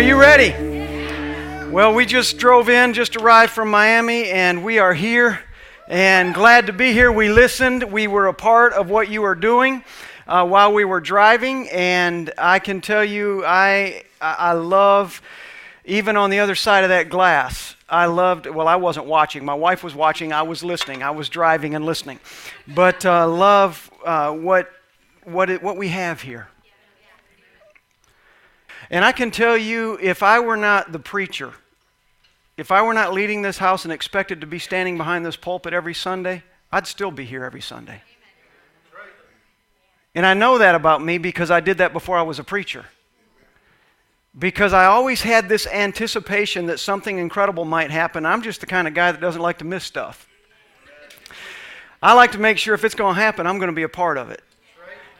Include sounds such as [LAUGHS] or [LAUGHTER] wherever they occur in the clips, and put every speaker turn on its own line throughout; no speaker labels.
Are you ready? Well, we just drove in, just arrived from Miami, and we are here and glad to be here. We listened, we were a part of what you are doing uh, while we were driving, and I can tell you, I, I love, even on the other side of that glass, I loved, well, I wasn't watching. My wife was watching, I was listening. I was driving and listening. But uh, love uh, what, what, it, what we have here. And I can tell you, if I were not the preacher, if I were not leading this house and expected to be standing behind this pulpit every Sunday, I'd still be here every Sunday. And I know that about me because I did that before I was a preacher. Because I always had this anticipation that something incredible might happen. I'm just the kind of guy that doesn't like to miss stuff. I like to make sure if it's going to happen, I'm going to be a part of it.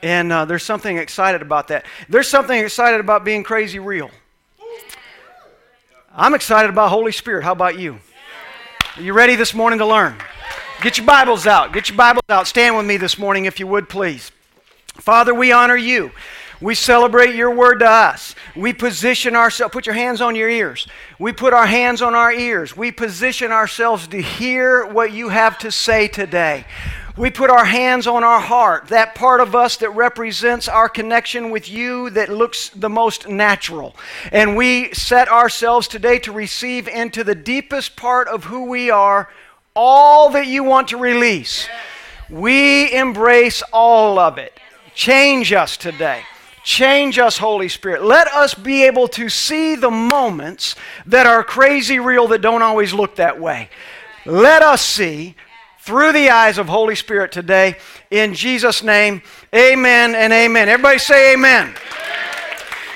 And uh, there's something excited about that. There's something excited about being crazy real. I'm excited about Holy Spirit. How about you? Are you ready this morning to learn? Get your Bibles out. Get your Bibles out. Stand with me this morning, if you would, please. Father, we honor you. We celebrate your word to us. We position ourselves, put your hands on your ears. We put our hands on our ears. We position ourselves to hear what you have to say today. We put our hands on our heart, that part of us that represents our connection with you that looks the most natural. And we set ourselves today to receive into the deepest part of who we are all that you want to release. We embrace all of it. Change us today. Change us, Holy Spirit. Let us be able to see the moments that are crazy real that don't always look that way. Let us see through the eyes of Holy Spirit today. In Jesus' name, amen and amen. Everybody say amen.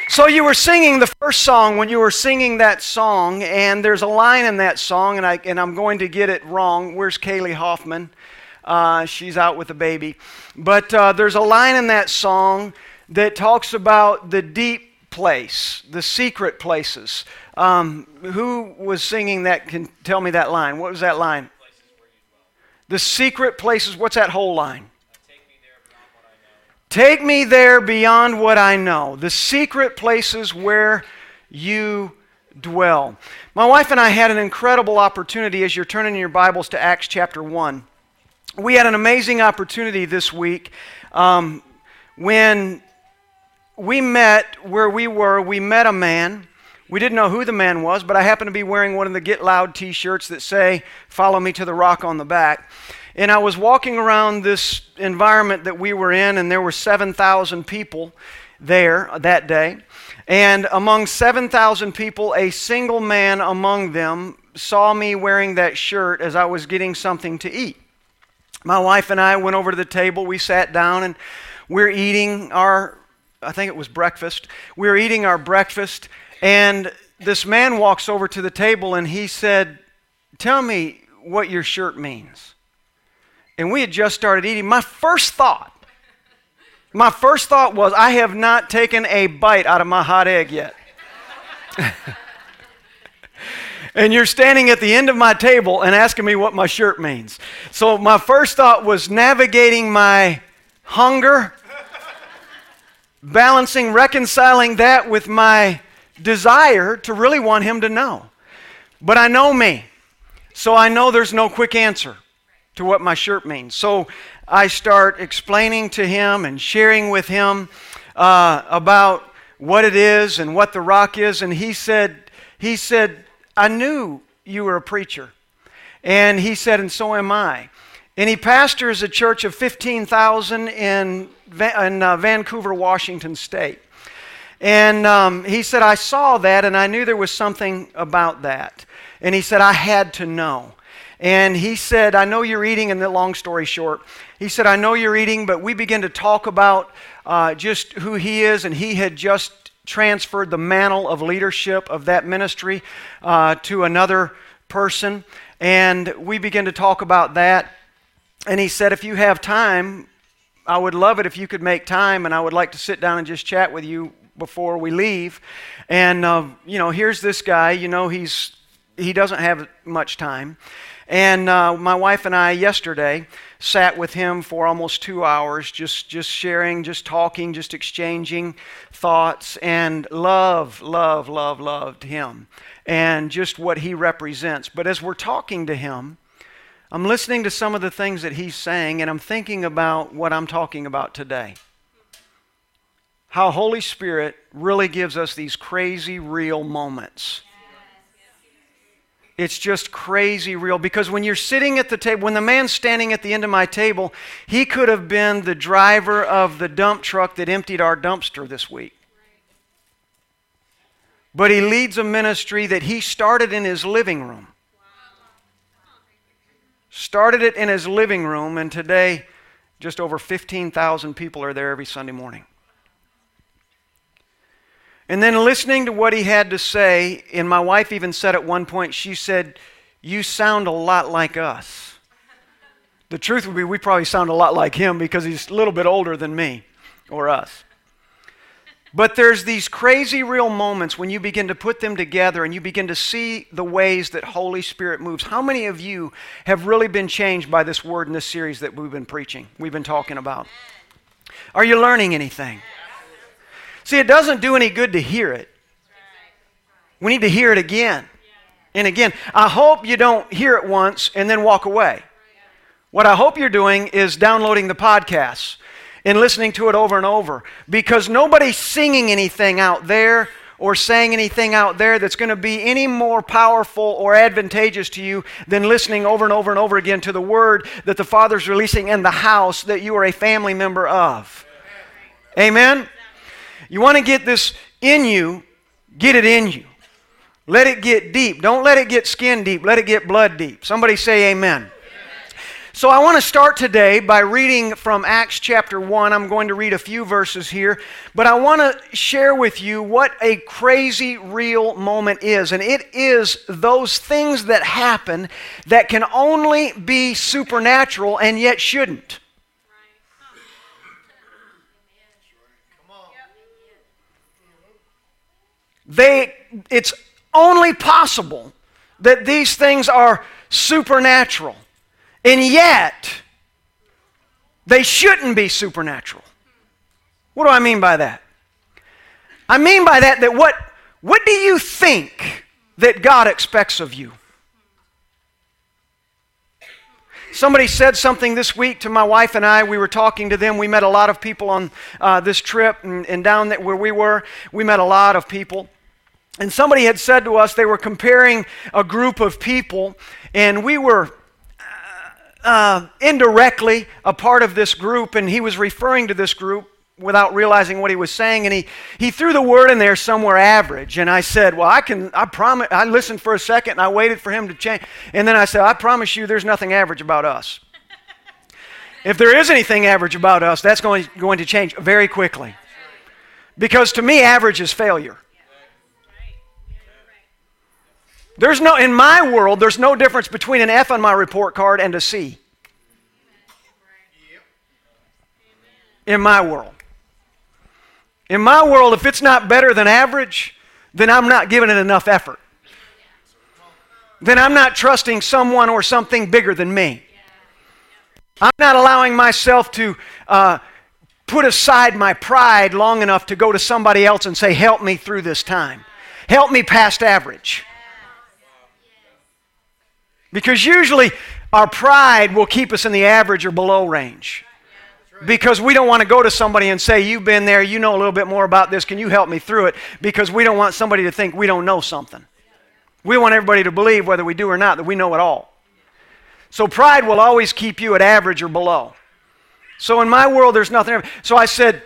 So you were singing the first song when you were singing that song, and there's a line in that song, and, I, and I'm going to get it wrong. Where's Kaylee Hoffman? Uh, she's out with a baby. But uh, there's a line in that song that talks about the deep place, the secret places. Um, who was singing that can tell me that line? What was that line? The secret places, what's that whole line? Take me there beyond what I know. The secret places where you dwell. My wife and I had an incredible opportunity as you're turning your Bibles to Acts chapter 1. We had an amazing opportunity this week um, when we met where we were. We met a man we didn't know who the man was, but I happened to be wearing one of the Get Loud t shirts that say, Follow me to the rock on the back. And I was walking around this environment that we were in, and there were 7,000 people there that day. And among 7,000 people, a single man among them saw me wearing that shirt as I was getting something to eat. My wife and I went over to the table. We sat down and we're eating our, I think it was breakfast. We're eating our breakfast and this man walks over to the table and he said, Tell me what your shirt means. And we had just started eating. My first thought, my first thought was, I have not taken a bite out of my hot egg yet. [LAUGHS] and you're standing at the end of my table and asking me what my shirt means. So my first thought was navigating my hunger, balancing, reconciling that with my desire to really want him to know. But I know me. So I know there's no quick answer to what my shirt means. So I start explaining to him and sharing with him uh, about what it is and what the rock is. And he said, he said, I knew you were a preacher. And he said, and so am I. And he pastors a church of 15,000 in, in uh, Vancouver, Washington State. And um, he said, I saw that and I knew there was something about that. And he said, I had to know. And he said, I know you're eating, and the long story short, he said, I know you're eating, but we begin to talk about uh, just who he is, and he had just transferred the mantle of leadership of that ministry uh, to another person. And we begin to talk about that. And he said, If you have time, I would love it if you could make time, and I would like to sit down and just chat with you before we leave. And, uh, you know, here's this guy, you know, he's, he doesn't have much time. And uh, my wife and I yesterday sat with him for almost two hours, just, just sharing, just talking, just exchanging thoughts, and love, love, love, loved him and just what he represents. But as we're talking to him, I'm listening to some of the things that he's saying, and I'm thinking about what I'm talking about today. How Holy Spirit really gives us these crazy, real moments. It's just crazy real because when you're sitting at the table, when the man's standing at the end of my table, he could have been the driver of the dump truck that emptied our dumpster this week. But he leads a ministry that he started in his living room. Started it in his living room, and today just over 15,000 people are there every Sunday morning. And then listening to what he had to say, and my wife even said at one point, she said, You sound a lot like us. The truth would be, we probably sound a lot like him because he's a little bit older than me or us. But there's these crazy real moments when you begin to put them together and you begin to see the ways that Holy Spirit moves. How many of you have really been changed by this word in this series that we've been preaching, we've been talking about? Are you learning anything? See, it doesn't do any good to hear it. We need to hear it again and again. I hope you don't hear it once and then walk away. What I hope you're doing is downloading the podcasts and listening to it over and over because nobody's singing anything out there or saying anything out there that's going to be any more powerful or advantageous to you than listening over and over and over again to the word that the Father's releasing in the house that you are a family member of. Amen? You want to get this in you, get it in you. Let it get deep. Don't let it get skin deep. Let it get blood deep. Somebody say amen. So I want to start today by reading from Acts chapter 1. I'm going to read a few verses here, but I want to share with you what a crazy real moment is. And it is those things that happen that can only be supernatural and yet shouldn't. They, it's only possible that these things are supernatural. And yet, they shouldn't be supernatural. What do I mean by that? I mean by that that what, what do you think that God expects of you? Somebody said something this week to my wife and I. We were talking to them. We met a lot of people on uh, this trip, and, and down there where we were, we met a lot of people. And somebody had said to us they were comparing a group of people, and we were uh, indirectly a part of this group, and he was referring to this group without realizing what he was saying, and he, he threw the word in there somewhere average. And I said, Well, I can, I promise, I listened for a second and I waited for him to change. And then I said, I promise you there's nothing average about us. if there is anything average about us, that's going, going to change very quickly. Because to me, average is failure. There's no, in my world, there's no difference between an F on my report card and a C. In my world. In my world, if it's not better than average, then I'm not giving it enough effort. Then I'm not trusting someone or something bigger than me. I'm not allowing myself to uh, put aside my pride long enough to go to somebody else and say, Help me through this time. Help me past average. Because usually our pride will keep us in the average or below range. Because we don't want to go to somebody and say, You've been there, you know a little bit more about this, can you help me through it? Because we don't want somebody to think we don't know something. We want everybody to believe, whether we do or not, that we know it all. So pride will always keep you at average or below. So in my world, there's nothing. So I said,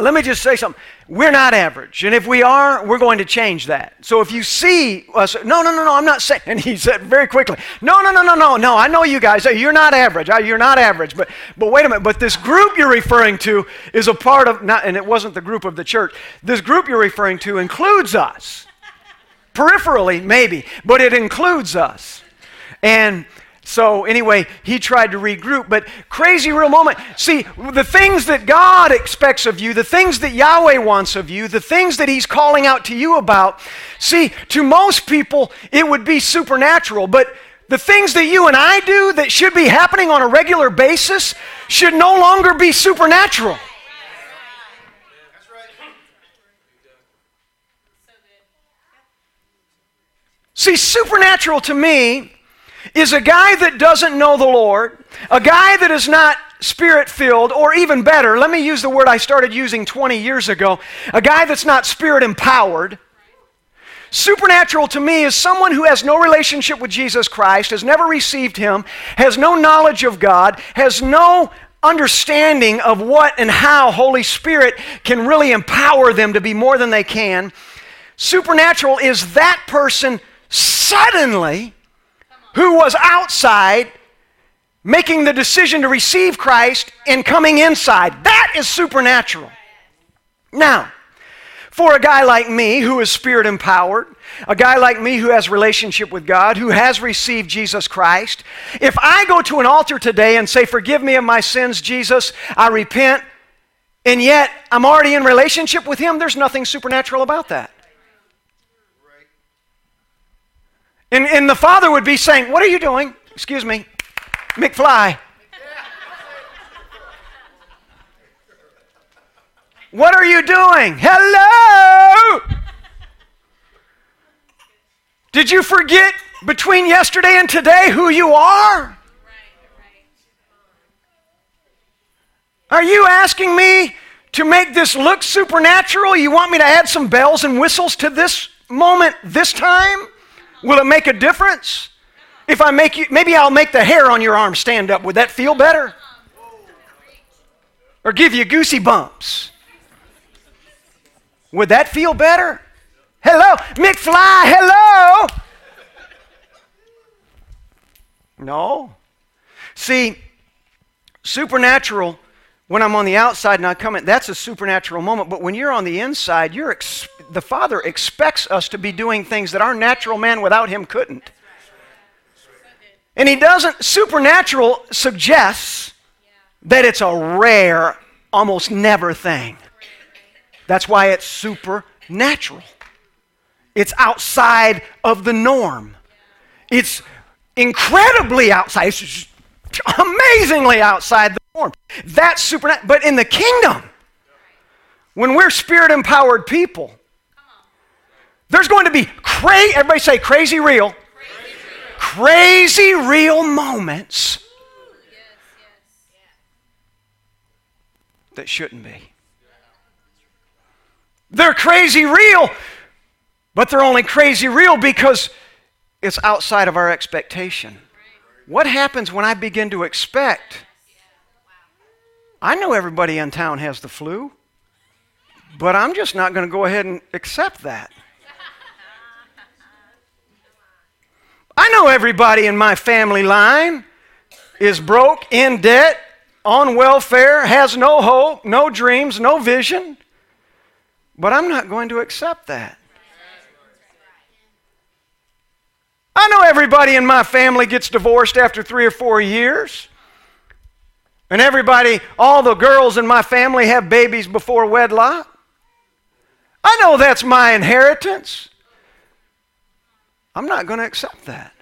let me just say something. We're not average. And if we are, we're going to change that. So if you see us, no, no, no, no, I'm not saying, [LAUGHS] and he said very quickly, no, no, no, no, no, no, I know you guys, you're not average. You're not average. But, but wait a minute, but this group you're referring to is a part of, not, and it wasn't the group of the church. This group you're referring to includes us. Peripherally, maybe, but it includes us. And so, anyway, he tried to regroup, but crazy real moment. See, the things that God expects of you, the things that Yahweh wants of you, the things that he's calling out to you about, see, to most people, it would be supernatural, but The things that you and I do that should be happening on a regular basis should no longer be supernatural. See, supernatural to me is a guy that doesn't know the Lord, a guy that is not spirit filled, or even better, let me use the word I started using 20 years ago a guy that's not spirit empowered. Supernatural to me is someone who has no relationship with Jesus Christ, has never received Him, has no knowledge of God, has no understanding of what and how Holy Spirit can really empower them to be more than they can. Supernatural is that person suddenly who was outside making the decision to receive Christ and coming inside. That is supernatural. Now, for a guy like me who is spirit empowered, a guy like me who has relationship with God, who has received Jesus Christ, if I go to an altar today and say, "Forgive me of my sins, Jesus, I repent," and yet I'm already in relationship with him, there's nothing supernatural about that. And, and the father would be saying, What are you doing? Excuse me, McFly. What are you doing? Hello! Did you forget between yesterday and today who you are? Are you asking me to make this look supernatural? You want me to add some bells and whistles to this moment this time? Will it make a difference? If I make you, maybe I'll make the hair on your arm stand up. Would that feel better? Or give you goosey bumps? Would that feel better? Hello, McFly, hello. No. See, supernatural, when I'm on the outside and I come in, that's a supernatural moment. But when you're on the inside, you're ex- the Father expects us to be doing things that our natural man without Him couldn't. And He doesn't, supernatural suggests that it's a rare, almost never thing. That's why it's supernatural. It's outside of the norm. It's incredibly outside. It's amazingly outside the norm. That's supernatural. But in the kingdom, when we're spirit empowered people, there's going to be crazy, everybody say crazy real. Crazy real, crazy real moments that shouldn't be. They're crazy real, but they're only crazy real because it's outside of our expectation. What happens when I begin to expect? I know everybody in town has the flu, but I'm just not going to go ahead and accept that. I know everybody in my family line is broke, in debt, on welfare, has no hope, no dreams, no vision. But I'm not going to accept that. I know everybody in my family gets divorced after three or four years. And everybody, all the girls in my family have babies before wedlock. I know that's my inheritance. I'm not going to accept that.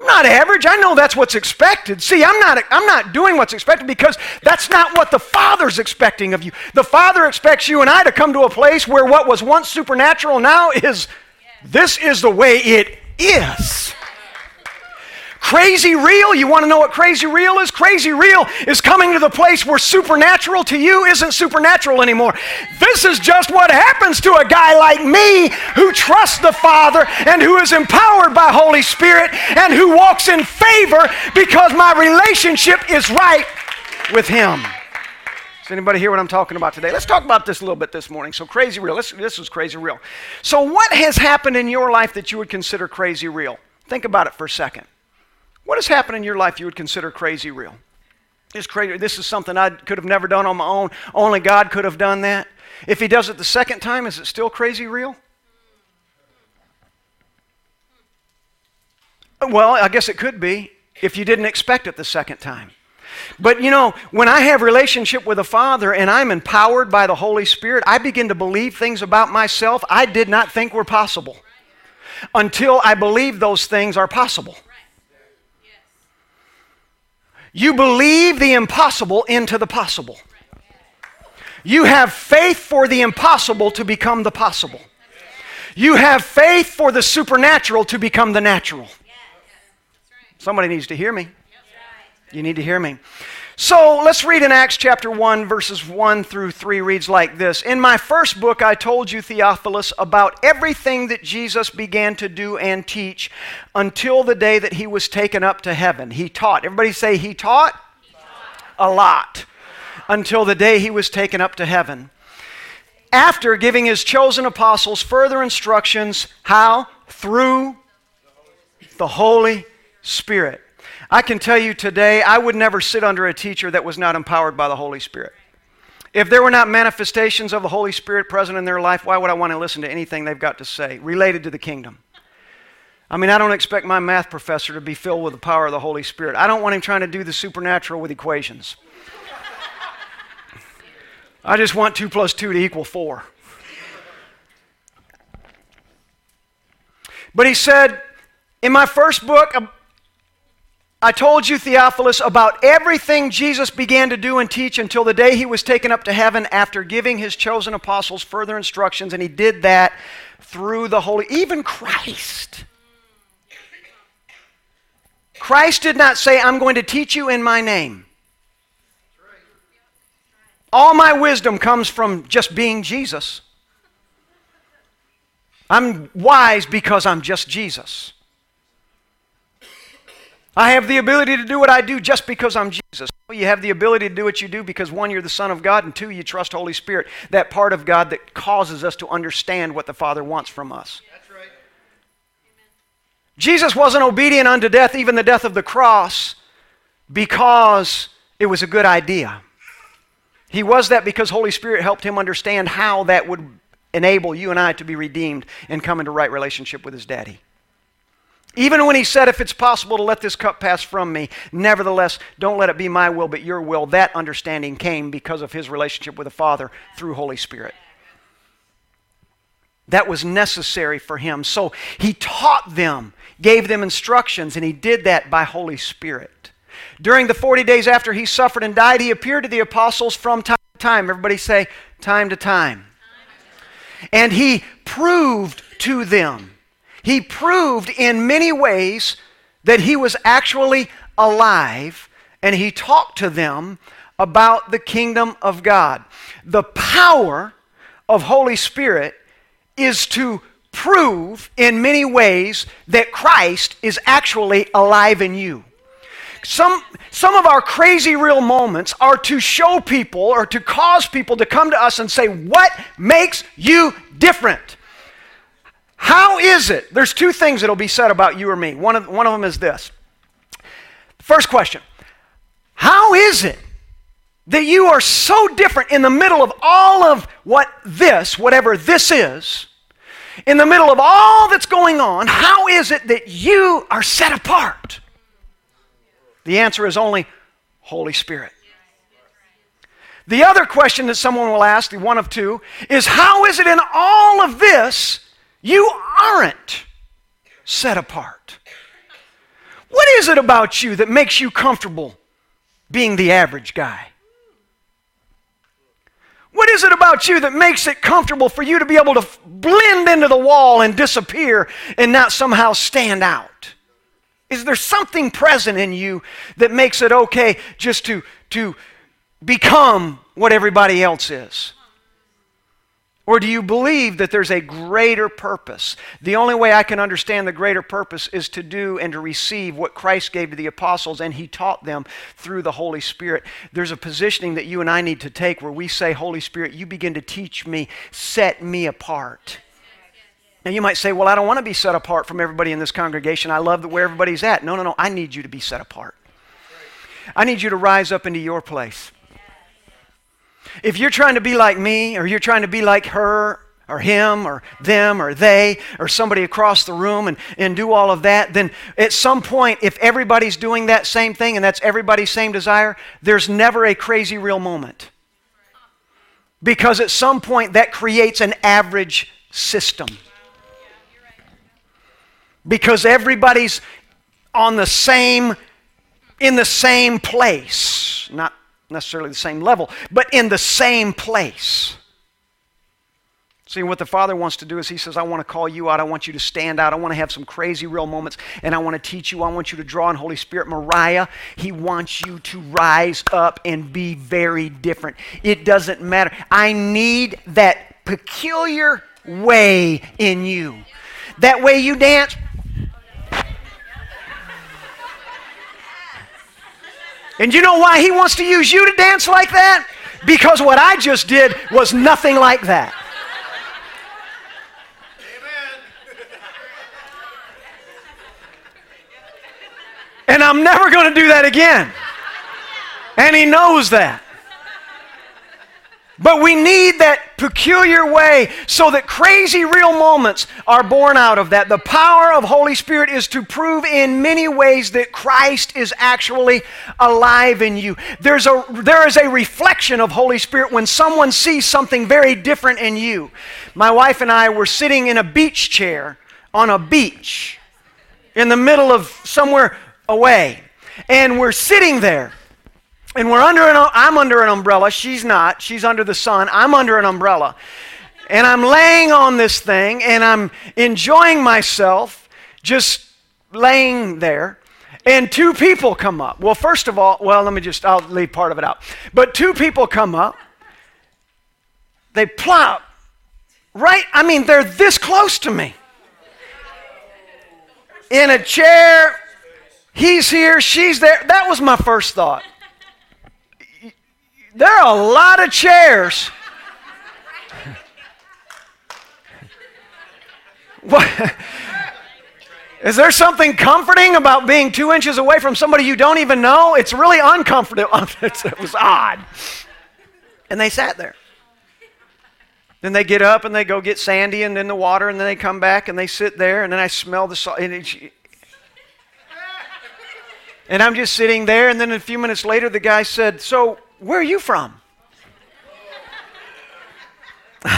I'm not average. I know that's what's expected. See, I'm not, I'm not doing what's expected because that's not what the Father's expecting of you. The Father expects you and I to come to a place where what was once supernatural now is this is the way it is. Crazy real, you want to know what crazy real is? Crazy real is coming to the place where supernatural to you isn't supernatural anymore. This is just what happens to a guy like me who trusts the Father and who is empowered by Holy Spirit and who walks in favor because my relationship is right with Him. Does anybody hear what I'm talking about today? Let's talk about this a little bit this morning. So, crazy real. This, this crazy real. So, what has happened in your life that you would consider crazy real? Think about it for a second. What has happened in your life you would consider crazy real? This, crazy, this is something I could have never done on my own. Only God could have done that. If He does it the second time, is it still crazy real? Well, I guess it could be if you didn't expect it the second time. But you know, when I have relationship with a Father and I'm empowered by the Holy Spirit, I begin to believe things about myself I did not think were possible. until I believe those things are possible. You believe the impossible into the possible. You have faith for the impossible to become the possible. You have faith for the supernatural to become the natural. Somebody needs to hear me. You need to hear me. So let's read in Acts chapter 1, verses 1 through 3 reads like this In my first book, I told you, Theophilus, about everything that Jesus began to do and teach until the day that he was taken up to heaven. He taught. Everybody say, He taught? He taught. A lot. Until the day he was taken up to heaven. After giving his chosen apostles further instructions, how? Through the Holy Spirit. I can tell you today, I would never sit under a teacher that was not empowered by the Holy Spirit. If there were not manifestations of the Holy Spirit present in their life, why would I want to listen to anything they've got to say related to the kingdom? I mean, I don't expect my math professor to be filled with the power of the Holy Spirit. I don't want him trying to do the supernatural with equations. I just want 2 plus 2 to equal 4. But he said, in my first book, I told you, Theophilus, about everything Jesus began to do and teach until the day he was taken up to heaven after giving his chosen apostles further instructions, and he did that through the Holy, even Christ. Christ did not say, I'm going to teach you in my name. All my wisdom comes from just being Jesus. I'm wise because I'm just Jesus. I have the ability to do what I do just because I'm Jesus. You have the ability to do what you do because one, you're the Son of God, and two, you trust Holy Spirit, that part of God that causes us to understand what the Father wants from us. That's right. Jesus wasn't obedient unto death, even the death of the cross, because it was a good idea. He was that because Holy Spirit helped him understand how that would enable you and I to be redeemed and come into right relationship with his daddy. Even when he said, If it's possible to let this cup pass from me, nevertheless, don't let it be my will, but your will, that understanding came because of his relationship with the Father through Holy Spirit. That was necessary for him. So he taught them, gave them instructions, and he did that by Holy Spirit. During the 40 days after he suffered and died, he appeared to the apostles from time to time. Everybody say, time to time. And he proved to them he proved in many ways that he was actually alive and he talked to them about the kingdom of God. The power of Holy Spirit is to prove in many ways that Christ is actually alive in you. Some, some of our crazy real moments are to show people or to cause people to come to us and say, What makes you different? How is it? There's two things that'll be said about you or me. One of, one of them is this. First question How is it that you are so different in the middle of all of what this, whatever this is, in the middle of all that's going on? How is it that you are set apart? The answer is only Holy Spirit. The other question that someone will ask, the one of two, is how is it in all of this you aren't set apart. What is it about you that makes you comfortable being the average guy? What is it about you that makes it comfortable for you to be able to blend into the wall and disappear and not somehow stand out? Is there something present in you that makes it okay just to, to become what everybody else is? Or do you believe that there's a greater purpose? The only way I can understand the greater purpose is to do and to receive what Christ gave to the apostles, and He taught them through the Holy Spirit. There's a positioning that you and I need to take where we say, Holy Spirit, you begin to teach me, set me apart. Now you might say, Well, I don't want to be set apart from everybody in this congregation. I love where everybody's at. No, no, no. I need you to be set apart. I need you to rise up into your place. If you're trying to be like me, or you're trying to be like her, or him, or them, or they, or somebody across the room and, and do all of that, then at some point, if everybody's doing that same thing and that's everybody's same desire, there's never a crazy real moment. Because at some point, that creates an average system. because everybody's on the same in the same place not necessarily the same level but in the same place See, what the Father wants to do is He says, I want to call you out. I want you to stand out. I want to have some crazy, real moments, and I want to teach you. I want you to draw on Holy Spirit. Mariah, He wants you to rise up and be very different. It doesn't matter. I need that peculiar way in you. That way you dance. And you know why He wants to use you to dance like that? Because what I just did was nothing like that. And I'm never going to do that again. And he knows that. But we need that peculiar way so that crazy real moments are born out of that. The power of Holy Spirit is to prove in many ways that Christ is actually alive in you. There's a, there is a reflection of Holy Spirit when someone sees something very different in you. My wife and I were sitting in a beach chair on a beach in the middle of somewhere away. And we're sitting there. And we're under an I'm under an umbrella. She's not. She's under the sun. I'm under an umbrella. And I'm laying on this thing and I'm enjoying myself just laying there. And two people come up. Well, first of all, well, let me just I'll leave part of it out. But two people come up. They plop right I mean, they're this close to me. In a chair He's here, she's there. That was my first thought. There are a lot of chairs. What? Is there something comforting about being two inches away from somebody you don't even know? It's really uncomfortable. [LAUGHS] it was odd. And they sat there. Then they get up and they go get Sandy and in the water, and then they come back and they sit there, and then I smell the salt. And I'm just sitting there, and then a few minutes later, the guy said, So, where are you from? [LAUGHS]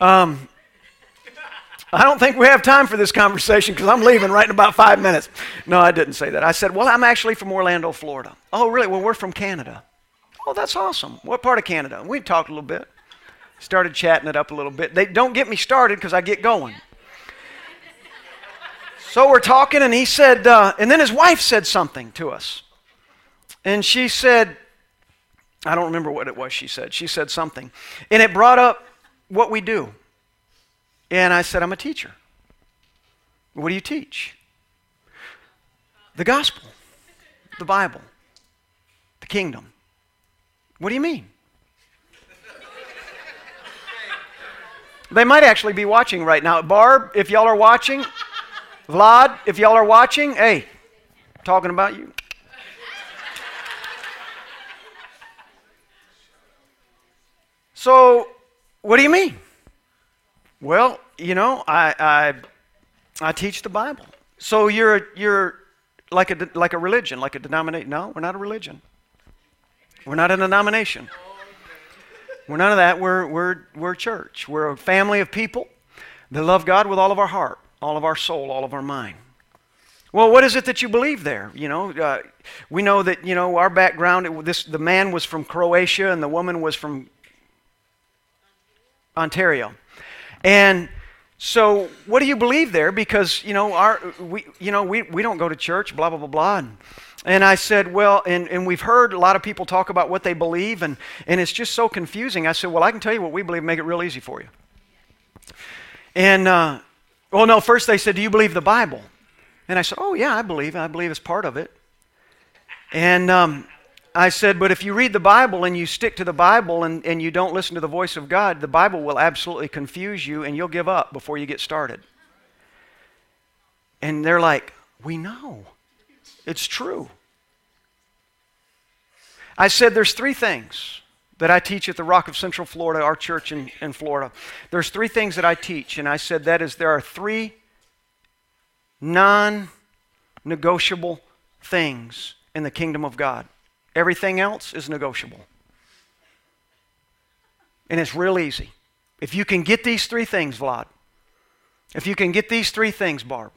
um, I don't think we have time for this conversation because I'm leaving right in about five minutes. No, I didn't say that. I said, Well, I'm actually from Orlando, Florida. Oh, really? Well, we're from Canada. Oh, that's awesome. What part of Canada? We talked a little bit. Started chatting it up a little bit. They don't get me started because I get going. So we're talking, and he said, uh, and then his wife said something to us. And she said, I don't remember what it was she said. She said something. And it brought up what we do. And I said, I'm a teacher. What do you teach? The gospel, the Bible, the kingdom. What do you mean? They might actually be watching right now. Barb, if y'all are watching, Vlad, if y'all are watching, hey, talking about you. So, what do you mean? Well, you know, I, I, I teach the Bible. So you're, you're like, a, like a religion, like a denomination. No, we're not a religion. We're not a denomination. We're none of that. We're, we're, we're a church. We're a family of people that love God with all of our heart all of our soul, all of our mind. Well, what is it that you believe there? You know, uh, we know that you know our background. This the man was from Croatia and the woman was from Ontario, and so what do you believe there? Because you know our we you know we, we don't go to church. Blah blah blah blah. And, and I said, well, and, and we've heard a lot of people talk about what they believe, and, and it's just so confusing. I said, well, I can tell you what we believe, make it real easy for you. And uh, well, no, first they said, Do you believe the Bible? And I said, Oh, yeah, I believe. I believe it's part of it. And um, I said, But if you read the Bible and you stick to the Bible and, and you don't listen to the voice of God, the Bible will absolutely confuse you and you'll give up before you get started. And they're like, We know. It's true. I said, There's three things that I teach at the Rock of Central Florida, our church in, in Florida. There's three things that I teach, and I said that is there are three non negotiable things in the kingdom of God. Everything else is negotiable. And it's real easy. If you can get these three things, Vlad, If you can get these three things, Barb,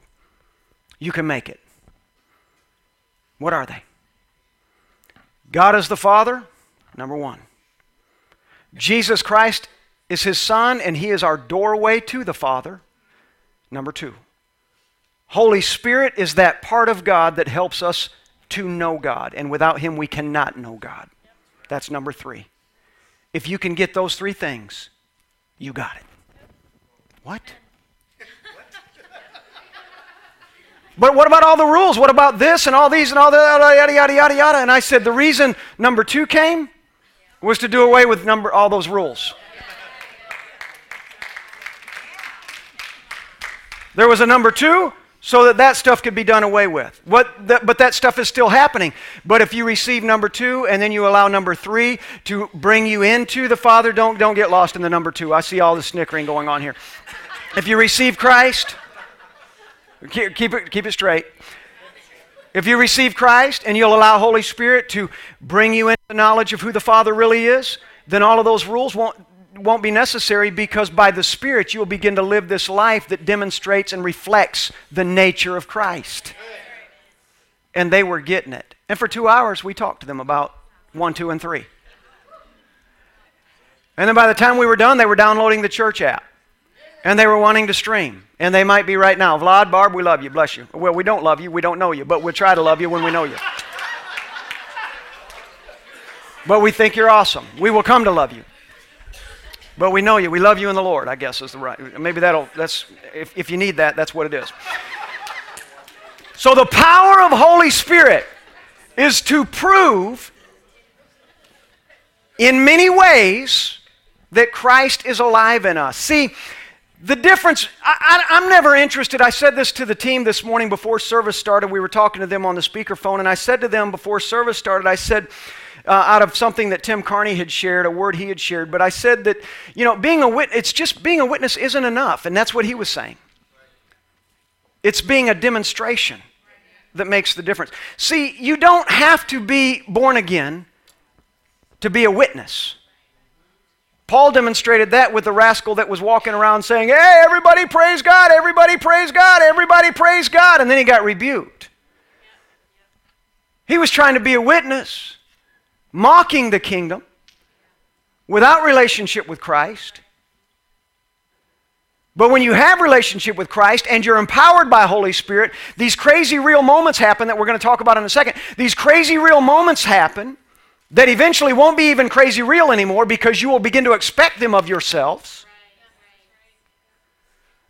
you can make it. What are they? God is the Father, number one. Jesus Christ is his Son, and he is our doorway to the Father, number two. Holy Spirit is that part of God that helps us to know God, and without him we cannot know God. That's number three. If you can get those three things, you got it. What? But what about all the rules? What about this and all these and all the yada yada yada yada? And I said the reason number two came was to do away with number all those rules. There was a number two so that that stuff could be done away with. What but that stuff is still happening. But if you receive number two and then you allow number three to bring you into the Father, don't, don't get lost in the number two. I see all the snickering going on here. If you receive Christ, keep, keep, it, keep it straight. If you receive Christ and you'll allow Holy Spirit to bring you into the knowledge of who the Father really is, then all of those rules won't, won't be necessary because by the Spirit you will begin to live this life that demonstrates and reflects the nature of Christ. And they were getting it. And for two hours we talked to them about one, two, and three. And then by the time we were done, they were downloading the church app. And they were wanting to stream. And they might be right now. Vlad, Barb, we love you. Bless you. Well, we don't love you. We don't know you. But we'll try to love you when we know you. But we think you're awesome. We will come to love you. But we know you. We love you in the Lord, I guess is the right. Maybe that'll, that's, if, if you need that, that's what it is. So the power of Holy Spirit is to prove in many ways that Christ is alive in us. See, the difference, I, am never interested. I said this to the team this morning before service started. We were talking to them on the speakerphone, and I said to them before service started, I said, uh, out of something that Tim Carney had shared, a word he had shared. But I said that, you know, being a witness, it's just being a witness isn't enough. And that's what he was saying. It's being a demonstration that makes the difference. See, you don't have to be born again to be a witness. Paul demonstrated that with the rascal that was walking around saying, Hey, everybody praise God, everybody praise God, everybody praise God. And then he got rebuked. He was trying to be a witness mocking the kingdom, without relationship with Christ. But when you have relationship with Christ and you're empowered by Holy Spirit, these crazy real moments happen that we're going to talk about in a second. These crazy real moments happen that eventually won't be even crazy real anymore because you will begin to expect them of yourselves.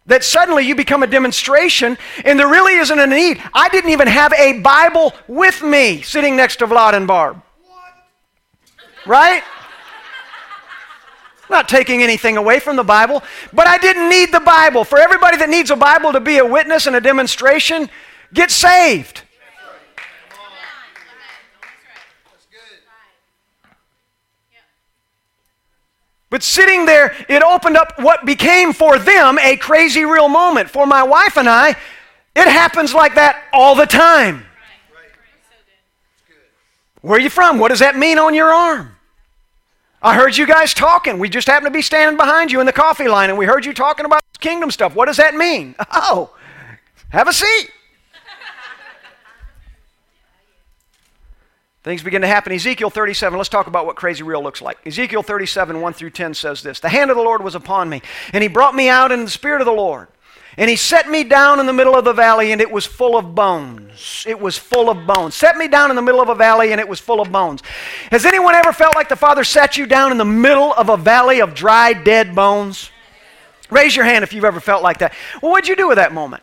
That suddenly you become a demonstration and there really isn't a need. I didn't even have a Bible with me sitting next to Vlad and Barb. Right? Not taking anything away from the Bible, but I didn't need the Bible. For everybody that needs a Bible to be a witness and a demonstration, get saved. But sitting there, it opened up what became for them a crazy real moment. For my wife and I, it happens like that all the time. Where are you from? What does that mean on your arm? I heard you guys talking. We just happened to be standing behind you in the coffee line and we heard you talking about kingdom stuff. What does that mean? [LAUGHS] Oh, have a seat. Things begin to happen. Ezekiel 37, let's talk about what crazy real looks like. Ezekiel 37, 1 through 10 says this The hand of the Lord was upon me, and he brought me out in the spirit of the Lord and he set me down in the middle of the valley, and it was full of bones. It was full of bones. Set me down in the middle of a valley, and it was full of bones. Has anyone ever felt like the Father sat you down in the middle of a valley of dry, dead bones? Raise your hand if you've ever felt like that. Well, what'd you do with that moment?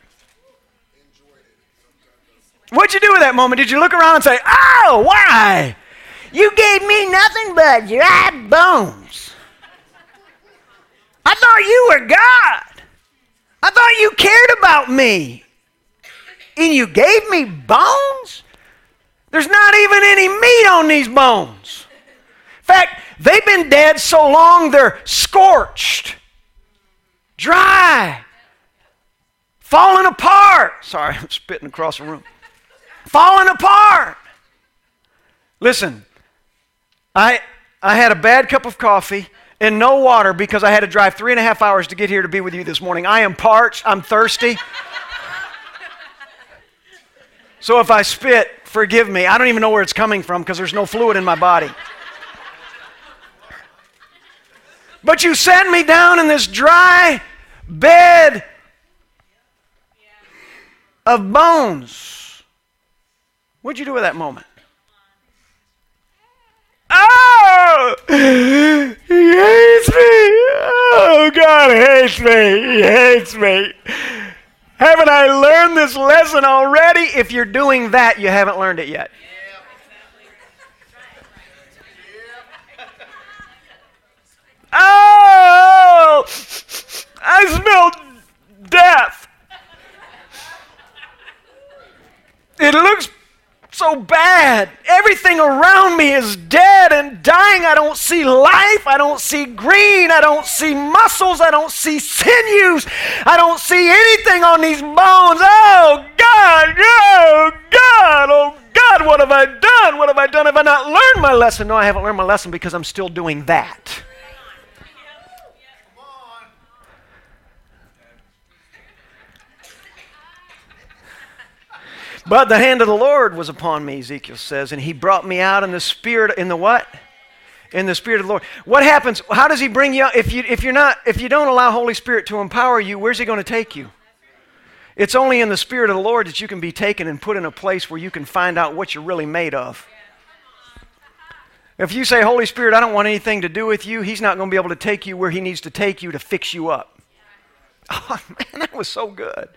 What'd you do with that moment? Did you look around and say, Oh, why? You gave me nothing but dry bones. I thought you were God. I thought you cared about me. And you gave me bones? There's not even any meat on these bones. In fact, they've been dead so long they're scorched, dry, falling apart. Sorry, [LAUGHS] I'm spitting across the room. Falling apart. Listen, I, I had a bad cup of coffee in no water because I had to drive three and a half hours to get here to be with you this morning. I am parched. I'm thirsty. [LAUGHS] so if I spit, forgive me. I don't even know where it's coming from because there's no fluid in my body. But you sent me down in this dry bed of bones. What'd you do with that moment? He hates me. Oh, God hates me. He hates me. Haven't I learned this lesson already? If you're doing that, you haven't learned it yet. Oh, I smell death. It looks so bad. Everything around me is dead and dying. I don't see life. I don't see green. I don't see muscles. I don't see sinews. I don't see anything on these bones. Oh, God. Oh, God. Oh, God. What have I done? What have I done? Have I not learned my lesson? No, I haven't learned my lesson because I'm still doing that. But the hand of the Lord was upon me, Ezekiel says, and he brought me out in the spirit, in the what? In the spirit of the Lord. What happens? How does he bring you out? If you if you're not, if you don't allow Holy Spirit to empower you, where's he going to take you? It's only in the Spirit of the Lord that you can be taken and put in a place where you can find out what you're really made of. If you say, Holy Spirit, I don't want anything to do with you, He's not going to be able to take you where He needs to take you to fix you up. [LAUGHS] Oh, man, that was so good.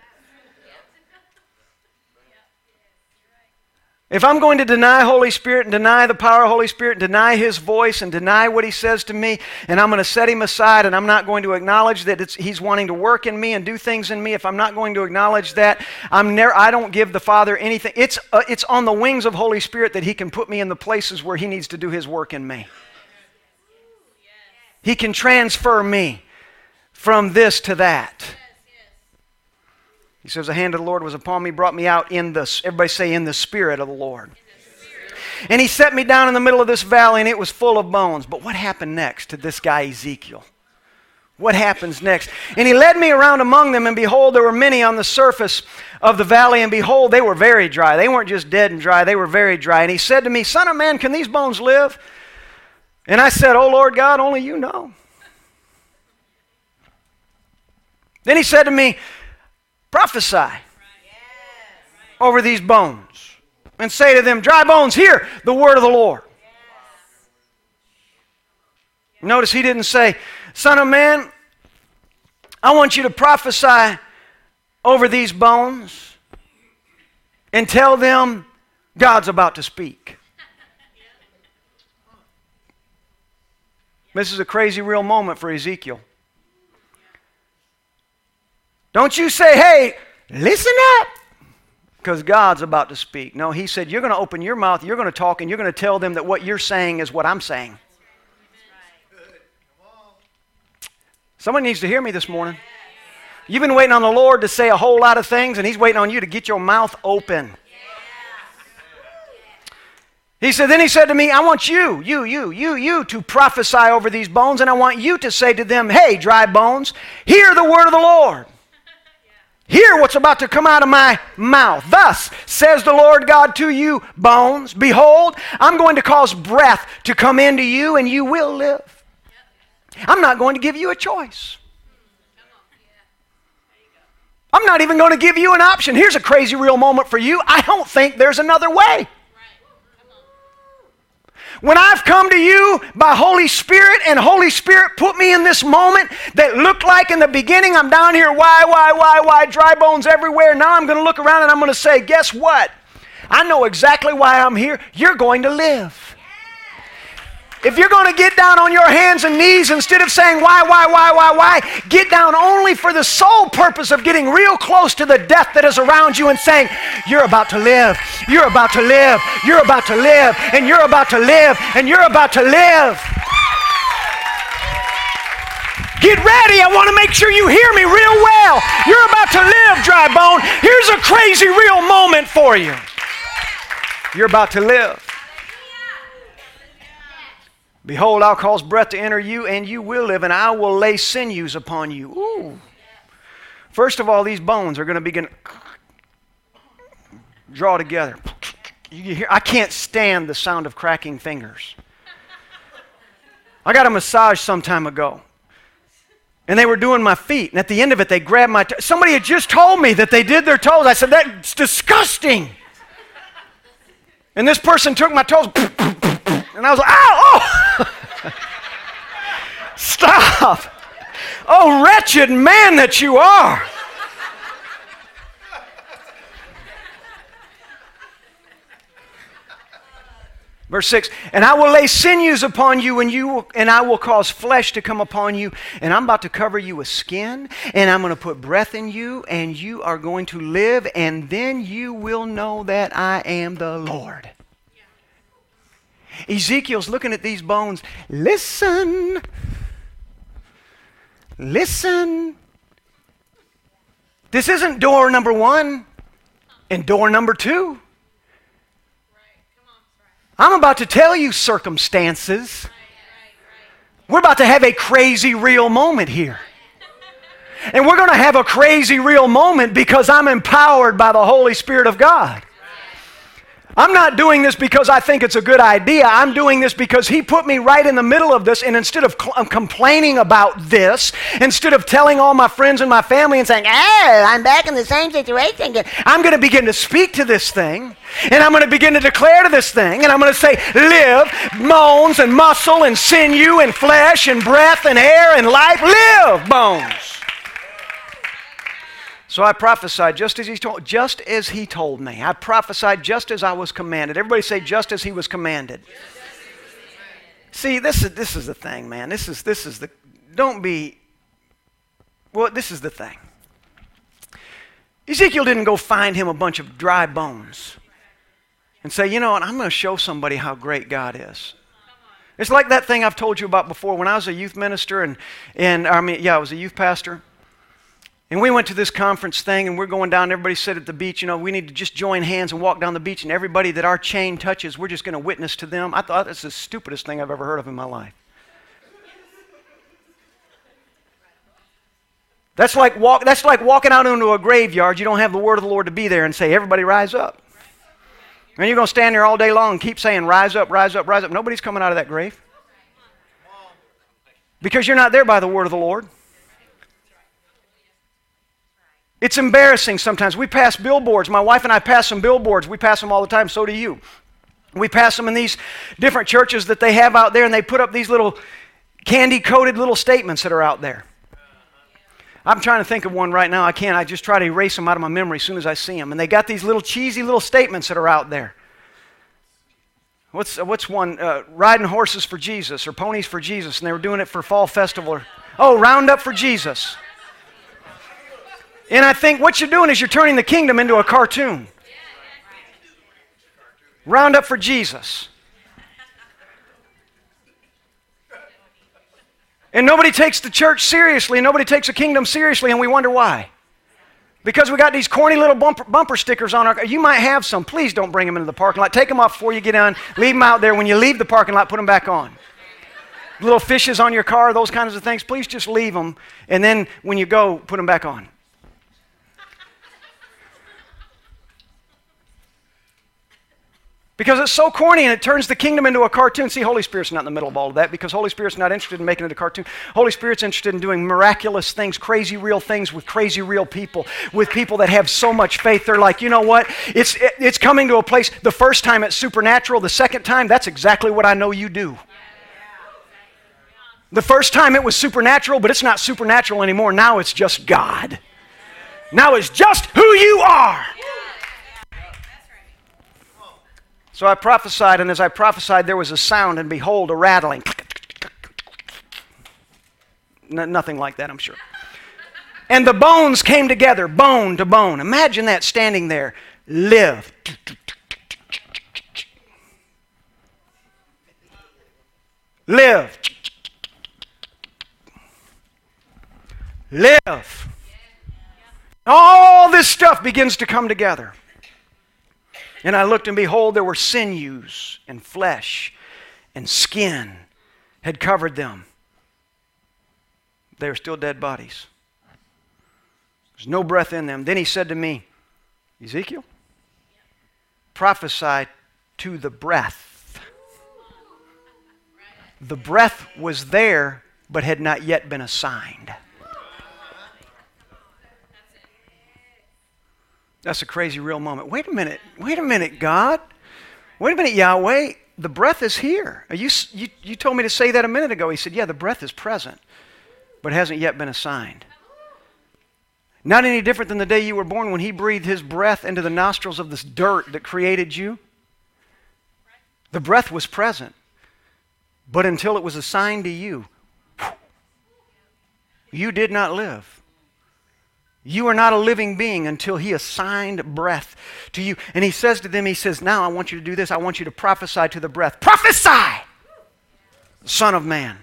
If I'm going to deny Holy Spirit and deny the power of Holy Spirit and deny His voice and deny what He says to me, and I'm going to set Him aside and I'm not going to acknowledge that He's wanting to work in me and do things in me, if I'm not going to acknowledge that, I'm never, I don't give the Father anything. It's, uh, it's on the wings of Holy Spirit that He can put me in the places where He needs to do His work in me. He can transfer me from this to that. He says, The hand of the Lord was upon me, brought me out in the, everybody say, in the spirit of the Lord. And he set me down in the middle of this valley, and it was full of bones. But what happened next to this guy, Ezekiel? What happens next? And he led me around among them, and behold, there were many on the surface of the valley, and behold, they were very dry. They weren't just dead and dry, they were very dry. And he said to me, Son of man, can these bones live? And I said, Oh Lord God, only you know. Then he said to me, Prophesy over these bones and say to them, Dry bones, hear the word of the Lord. Notice he didn't say, Son of man, I want you to prophesy over these bones and tell them God's about to speak. This is a crazy real moment for Ezekiel. Don't you say, hey, listen up, because God's about to speak. No, he said, you're going to open your mouth, you're going to talk, and you're going to tell them that what you're saying is what I'm saying. Someone needs to hear me this morning. You've been waiting on the Lord to say a whole lot of things, and He's waiting on you to get your mouth open. He said, then he said to me, I want you, you, you, you, you to prophesy over these bones, and I want you to say to them, Hey, dry bones, hear the word of the Lord. Hear what's about to come out of my mouth. Thus says the Lord God to you, bones, behold, I'm going to cause breath to come into you and you will live. I'm not going to give you a choice. I'm not even going to give you an option. Here's a crazy real moment for you. I don't think there's another way. When I've come to you by Holy Spirit and Holy Spirit put me in this moment that looked like in the beginning I'm down here, why, why, why, why, dry bones everywhere. Now I'm going to look around and I'm going to say, guess what? I know exactly why I'm here. You're going to live. If you're going to get down on your hands and knees instead of saying why, why, why, why, why, get down only for the sole purpose of getting real close to the death that is around you and saying, You're about to live, you're about to live, you're about to live, and you're about to live, and you're about to live. Get ready. I want to make sure you hear me real well. You're about to live, dry bone. Here's a crazy real moment for you. You're about to live. Behold, I'll cause breath to enter you, and you will live, and I will lay sinews upon you. Ooh. First of all, these bones are going to begin draw together. You hear, I can't stand the sound of cracking fingers. I got a massage some time ago. And they were doing my feet. And at the end of it, they grabbed my. Somebody had just told me that they did their toes. I said, That's disgusting. And this person took my toes. And I was like, Ow! Stop. Oh, wretched man that you are. Verse 6, and I will lay sinews upon you, and you will, and I will cause flesh to come upon you, and I'm about to cover you with skin, and I'm going to put breath in you, and you are going to live, and then you will know that I am the Lord. Ezekiel's looking at these bones. Listen. Listen. This isn't door number one and door number two. I'm about to tell you circumstances. We're about to have a crazy real moment here. And we're going to have a crazy real moment because I'm empowered by the Holy Spirit of God. I'm not doing this because I think it's a good idea. I'm doing this because He put me right in the middle of this. And instead of cl- complaining about this, instead of telling all my friends and my family and saying, oh, I'm back in the same situation I'm going to begin to speak to this thing. And I'm going to begin to declare to this thing. And I'm going to say, live, bones and muscle and sinew and flesh and breath and air and life. Live, bones. So I prophesied just as he told, just as he told me. I prophesied just as I was commanded. Everybody say, just as he was commanded. See, this is this is the thing, man. This is this is the. Don't be. Well, this is the thing. Ezekiel didn't go find him a bunch of dry bones and say, you know what, I'm going to show somebody how great God is. It's like that thing I've told you about before. When I was a youth minister and, and I mean, yeah, I was a youth pastor. And we went to this conference thing, and we're going down. Everybody said at the beach, you know, we need to just join hands and walk down the beach, and everybody that our chain touches, we're just going to witness to them. I thought that's the stupidest thing I've ever heard of in my life. That's like, walk, that's like walking out into a graveyard. You don't have the word of the Lord to be there and say, everybody rise up. And you're going to stand there all day long and keep saying, rise up, rise up, rise up. Nobody's coming out of that grave. Because you're not there by the word of the Lord. It's embarrassing sometimes. We pass billboards. My wife and I pass some billboards. We pass them all the time. So do you. We pass them in these different churches that they have out there, and they put up these little candy coated little statements that are out there. I'm trying to think of one right now. I can't. I just try to erase them out of my memory as soon as I see them. And they got these little cheesy little statements that are out there. What's, what's one? Uh, riding horses for Jesus or ponies for Jesus, and they were doing it for fall festival. Oh, round up for Jesus. And I think what you're doing is you're turning the kingdom into a cartoon. Round up for Jesus. And nobody takes the church seriously, and nobody takes the kingdom seriously, and we wonder why. Because we got these corny little bumper, bumper stickers on our You might have some. Please don't bring them into the parking lot. Take them off before you get on. Leave them out there. When you leave the parking lot, put them back on. Little fishes on your car, those kinds of things. Please just leave them. And then when you go, put them back on. Because it's so corny and it turns the kingdom into a cartoon. See, Holy Spirit's not in the middle of all of that because Holy Spirit's not interested in making it a cartoon. Holy Spirit's interested in doing miraculous things, crazy real things with crazy real people, with people that have so much faith. They're like, you know what? It's, it, it's coming to a place, the first time it's supernatural, the second time, that's exactly what I know you do. The first time it was supernatural, but it's not supernatural anymore. Now it's just God. Now it's just who you are. So I prophesied, and as I prophesied, there was a sound, and behold, a rattling. Nothing like that, I'm sure. And the bones came together, bone to bone. Imagine that standing there. Live. Live. Live. All this stuff begins to come together. And I looked, and behold, there were sinews and flesh and skin had covered them. They were still dead bodies. There's no breath in them. Then he said to me, Ezekiel, prophesy to the breath. The breath was there, but had not yet been assigned. That's a crazy real moment. Wait a minute. Wait a minute, God. Wait a minute, Yahweh. The breath is here. You, you, you told me to say that a minute ago. He said, Yeah, the breath is present, but hasn't yet been assigned. Not any different than the day you were born when he breathed his breath into the nostrils of this dirt that created you. The breath was present, but until it was assigned to you, you did not live. You are not a living being until he assigned breath to you. And he says to them, He says, Now I want you to do this. I want you to prophesy to the breath. Prophesy, Son of Man.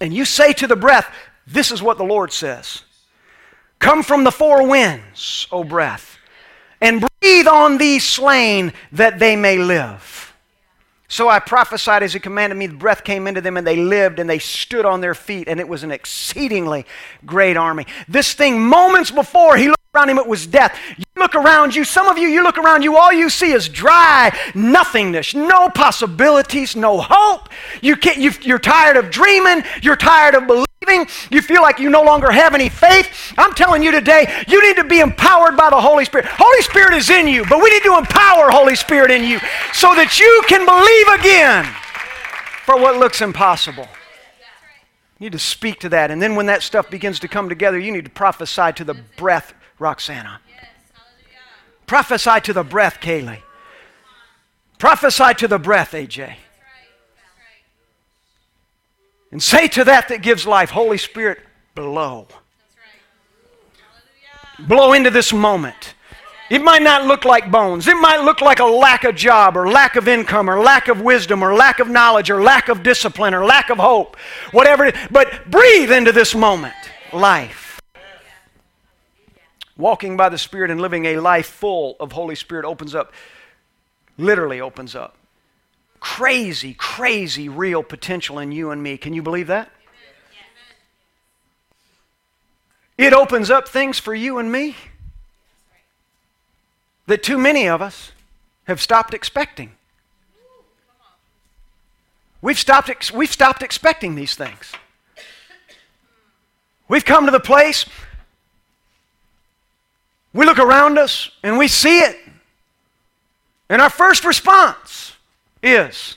And you say to the breath, This is what the Lord says Come from the four winds, O breath, and breathe on these slain that they may live. So I prophesied as he commanded me. The breath came into them, and they lived, and they stood on their feet, and it was an exceedingly great army. This thing, moments before he looked around him, it was death. You look around you, some of you, you look around you, all you see is dry nothingness, no possibilities, no hope. You can't, you, are tired of dreaming, you're tired of believing you feel like you no longer have any faith, I'm telling you today, you need to be empowered by the Holy Spirit. Holy Spirit is in you, but we need to empower Holy Spirit in you so that you can believe again for what looks impossible. You need to speak to that. And then when that stuff begins to come together, you need to prophesy to the breath, Roxana. Prophesy to the breath, Kaylee. Prophesy to the breath, AJ. And say to that that gives life, Holy Spirit, blow. Blow into this moment. It might not look like bones. It might look like a lack of job or lack of income or lack of wisdom or lack of knowledge or lack of discipline or lack of hope. Whatever it is. But breathe into this moment life. Walking by the Spirit and living a life full of Holy Spirit opens up, literally opens up crazy, crazy real potential in you and me. Can you believe that? It opens up things for you and me that too many of us have stopped expecting. We've stopped, ex- we've stopped expecting these things. We've come to the place, we look around us and we see it. And our first response is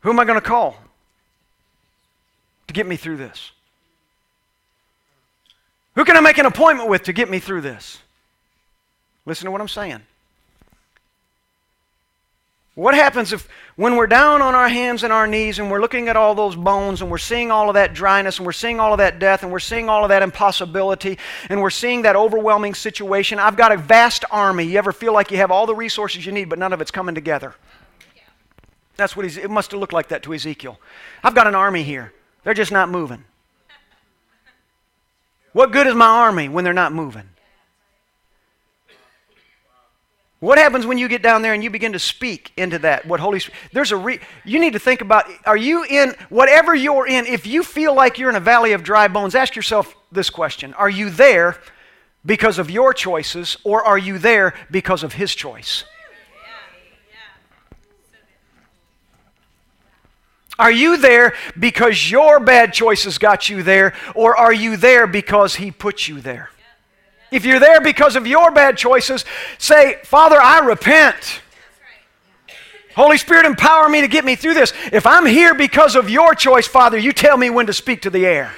who am I going to call to get me through this? Who can I make an appointment with to get me through this? Listen to what I'm saying. What happens if, when we're down on our hands and our knees and we're looking at all those bones and we're seeing all of that dryness and we're seeing all of that death and we're seeing all of that impossibility and we're seeing that overwhelming situation? I've got a vast army. You ever feel like you have all the resources you need, but none of it's coming together? That's what he's, it must have looked like that to Ezekiel. I've got an army here. They're just not moving. What good is my army when they're not moving? What happens when you get down there and you begin to speak into that? What Holy Spirit? There's a re, you need to think about are you in whatever you're in, if you feel like you're in a valley of dry bones, ask yourself this question. Are you there because of your choices or are you there because of his choice? Are you there because your bad choices got you there, or are you there because He put you there? If you're there because of your bad choices, say, Father, I repent. Holy Spirit, empower me to get me through this. If I'm here because of your choice, Father, you tell me when to speak to the air.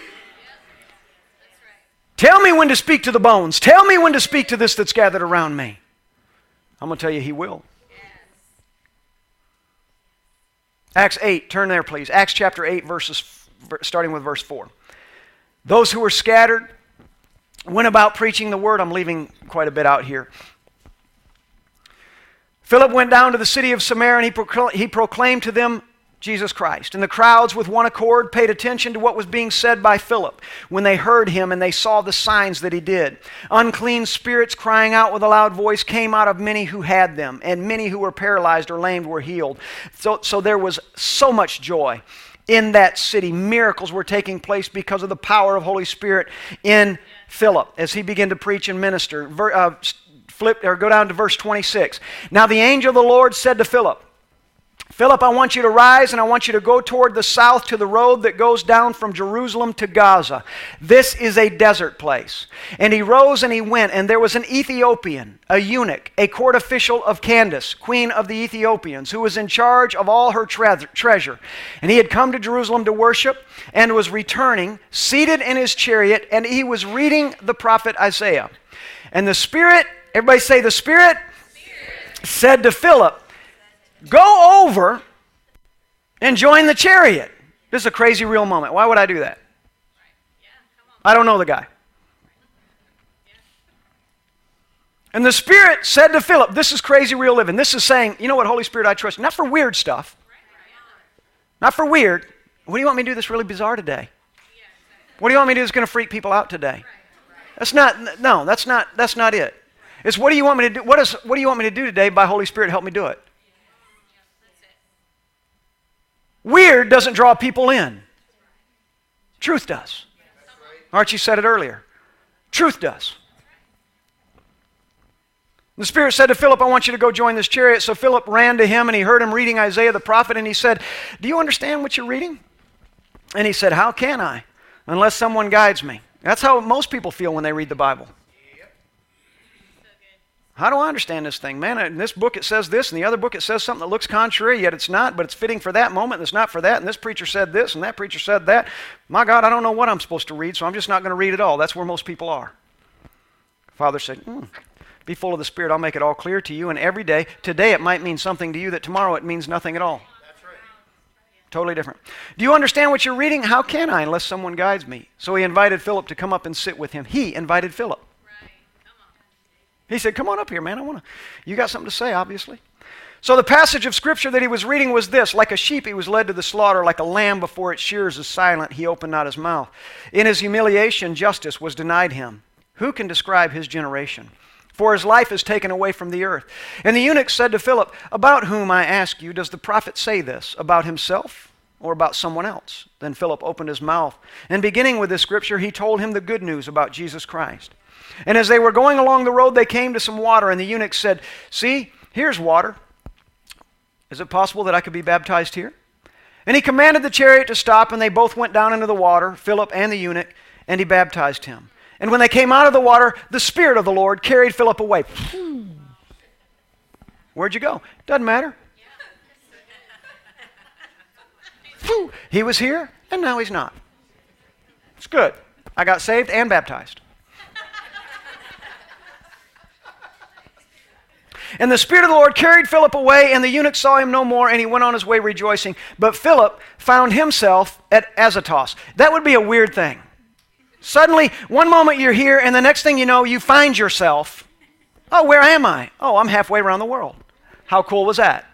Tell me when to speak to the bones. Tell me when to speak to this that's gathered around me. I'm going to tell you, He will. Acts 8, turn there, please. Acts chapter 8, verses, starting with verse 4. Those who were scattered went about preaching the word. I'm leaving quite a bit out here. Philip went down to the city of Samaria and he, procl- he proclaimed to them Jesus Christ. And the crowds, with one accord, paid attention to what was being said by Philip when they heard him and they saw the signs that he did. Unclean spirits, crying out with a loud voice, came out of many who had them, and many who were paralyzed or lamed were healed. So, so there was so much joy in that city. Miracles were taking place because of the power of Holy Spirit in Philip as he began to preach and minister. Ver, uh, flip or go down to verse 26. Now the angel of the Lord said to Philip, Philip, I want you to rise and I want you to go toward the south to the road that goes down from Jerusalem to Gaza. This is a desert place. And he rose and he went, and there was an Ethiopian, a eunuch, a court official of Candace, queen of the Ethiopians, who was in charge of all her tre- treasure. And he had come to Jerusalem to worship and was returning, seated in his chariot, and he was reading the prophet Isaiah. And the Spirit, everybody say, the Spirit, Spirit. said to Philip, Go over and join the chariot. This is a crazy real moment. Why would I do that? I don't know the guy. And the Spirit said to Philip, This is crazy real living. This is saying, You know what, Holy Spirit, I trust. Not for weird stuff. Not for weird. What do you want me to do that's really bizarre today? What do you want me to do that's going to freak people out today? That's not, no, that's not, that's not it. It's what do you want me to do? What, is, what do you want me to do today by Holy Spirit? Help me do it. Weird doesn't draw people in. Truth does. Archie said it earlier. Truth does. The Spirit said to Philip, I want you to go join this chariot. So Philip ran to him and he heard him reading Isaiah the prophet and he said, Do you understand what you're reading? And he said, How can I? Unless someone guides me. That's how most people feel when they read the Bible. How do I understand this thing? Man, in this book it says this, and the other book it says something that looks contrary, yet it's not, but it's fitting for that moment, and it's not for that, and this preacher said this, and that preacher said that. My God, I don't know what I'm supposed to read, so I'm just not going to read it all. That's where most people are. Father said, mm, Be full of the Spirit, I'll make it all clear to you, and every day, today it might mean something to you that tomorrow it means nothing at all. That's right. Totally different. Do you understand what you're reading? How can I unless someone guides me? So he invited Philip to come up and sit with him. He invited Philip. He said, Come on up here, man. I want to. You got something to say, obviously. So the passage of scripture that he was reading was this Like a sheep, he was led to the slaughter, like a lamb before its shears is silent, he opened not his mouth. In his humiliation, justice was denied him. Who can describe his generation? For his life is taken away from the earth. And the eunuch said to Philip, About whom, I ask you, does the prophet say this? About himself or about someone else? Then Philip opened his mouth. And beginning with this scripture, he told him the good news about Jesus Christ. And as they were going along the road, they came to some water, and the eunuch said, See, here's water. Is it possible that I could be baptized here? And he commanded the chariot to stop, and they both went down into the water, Philip and the eunuch, and he baptized him. And when they came out of the water, the Spirit of the Lord carried Philip away. Hmm. Where'd you go? Doesn't matter. [LAUGHS] he was here, and now he's not. It's good. I got saved and baptized. And the Spirit of the Lord carried Philip away, and the eunuch saw him no more, and he went on his way rejoicing. But Philip found himself at Azotus. That would be a weird thing. Suddenly, one moment you're here, and the next thing you know, you find yourself, oh, where am I? Oh, I'm halfway around the world. How cool was that?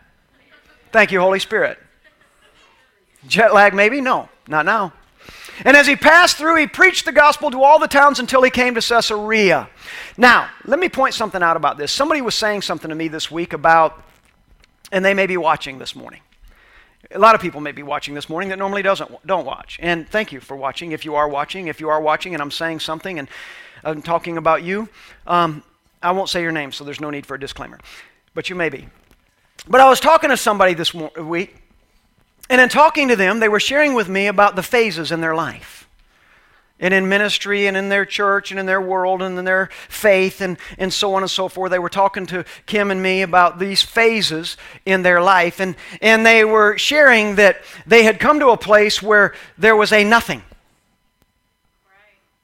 Thank you, Holy Spirit. Jet lag, maybe? No, not now. And as he passed through, he preached the gospel to all the towns until he came to Caesarea. Now, let me point something out about this. Somebody was saying something to me this week about, and they may be watching this morning. A lot of people may be watching this morning that normally doesn't don't watch. And thank you for watching. If you are watching, if you are watching, and I'm saying something and I'm talking about you, um, I won't say your name, so there's no need for a disclaimer. But you may be. But I was talking to somebody this week and in talking to them, they were sharing with me about the phases in their life. And in ministry and in their church and in their world and in their faith and, and so on and so forth. They were talking to Kim and me about these phases in their life. And, and they were sharing that they had come to a place where there was a nothing.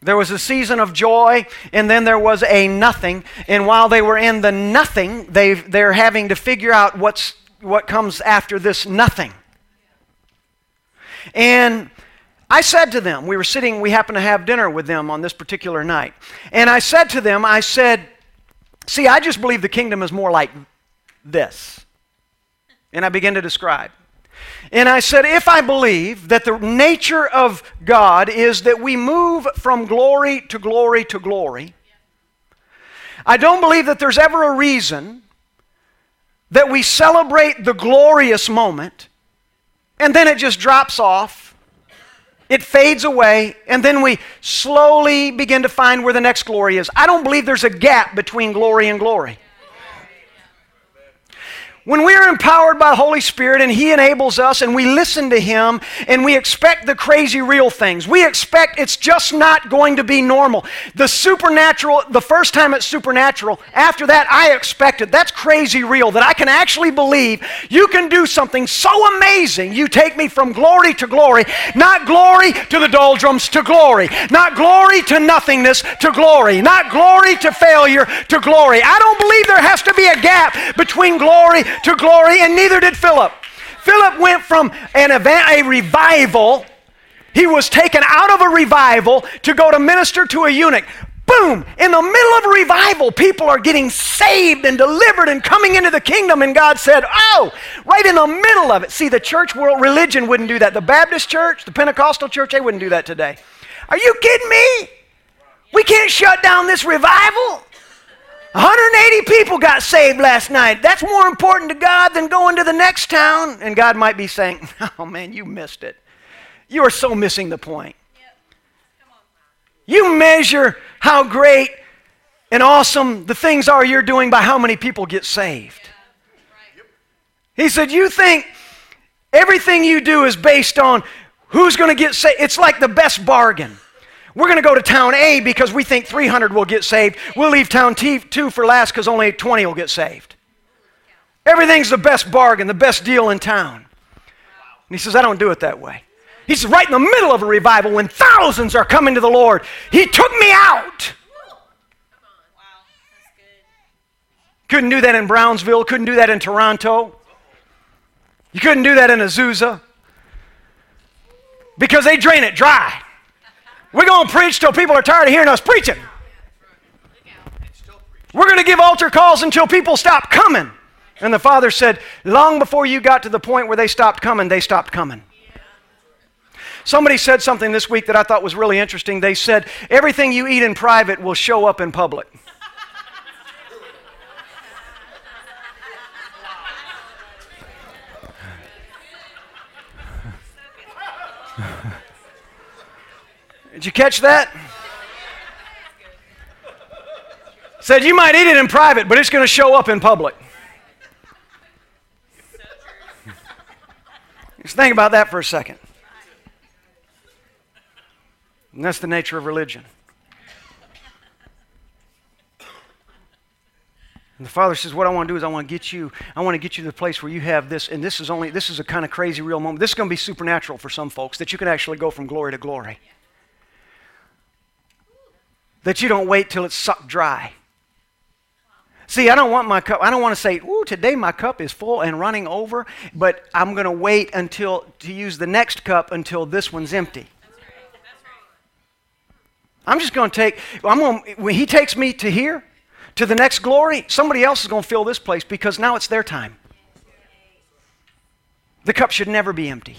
There was a season of joy, and then there was a nothing. And while they were in the nothing, they, they're having to figure out what's, what comes after this nothing. And I said to them, we were sitting, we happened to have dinner with them on this particular night. And I said to them, I said, See, I just believe the kingdom is more like this. And I began to describe. And I said, if I believe that the nature of God is that we move from glory to glory to glory, I don't believe that there's ever a reason that we celebrate the glorious moment and then it just drops off. It fades away, and then we slowly begin to find where the next glory is. I don't believe there's a gap between glory and glory. When we are empowered by the Holy Spirit and He enables us and we listen to Him and we expect the crazy real things, we expect it's just not going to be normal. The supernatural, the first time it's supernatural, after that I expected that's crazy real, that I can actually believe you can do something so amazing. You take me from glory to glory, not glory to the doldrums to glory, not glory to nothingness to glory, not glory to failure to glory. I don't believe there has to be a gap between glory to glory, and neither did Philip. Philip went from an event, a revival. He was taken out of a revival to go to minister to a eunuch. Boom! In the middle of a revival, people are getting saved and delivered and coming into the kingdom. And God said, Oh, right in the middle of it. See, the church world religion wouldn't do that. The Baptist church, the Pentecostal church, they wouldn't do that today. Are you kidding me? We can't shut down this revival. 180 people got saved last night. That's more important to God than going to the next town. And God might be saying, [LAUGHS] Oh man, you missed it. You are so missing the point. You measure how great and awesome the things are you're doing by how many people get saved. He said, You think everything you do is based on who's going to get saved? It's like the best bargain. We're going to go to town A because we think 300 will get saved. We'll leave town T 2 for last because only 20 will get saved. Everything's the best bargain, the best deal in town. And he says, I don't do it that way. He says, right in the middle of a revival when thousands are coming to the Lord, he took me out. Couldn't do that in Brownsville, couldn't do that in Toronto. You couldn't do that in Azusa because they drain it dry. We're going to preach till people are tired of hearing us preaching. We're going to give altar calls until people stop coming. And the father said, Long before you got to the point where they stopped coming, they stopped coming. Somebody said something this week that I thought was really interesting. They said, Everything you eat in private will show up in public. Did you catch that? Said you might eat it in private, but it's going to show up in public. Just think about that for a second. And that's the nature of religion. And the father says, What I want to do is I want to get you, I want to get you to the place where you have this, and this is only this is a kind of crazy real moment. This is going to be supernatural for some folks, that you can actually go from glory to glory that you don't wait till it's sucked dry. See, I don't want my cup, I don't want to say, ooh, today my cup is full and running over, but I'm going to wait until, to use the next cup until this one's empty. I'm just going to take, I'm going when he takes me to here, to the next glory, somebody else is going to fill this place because now it's their time. The cup should never be empty.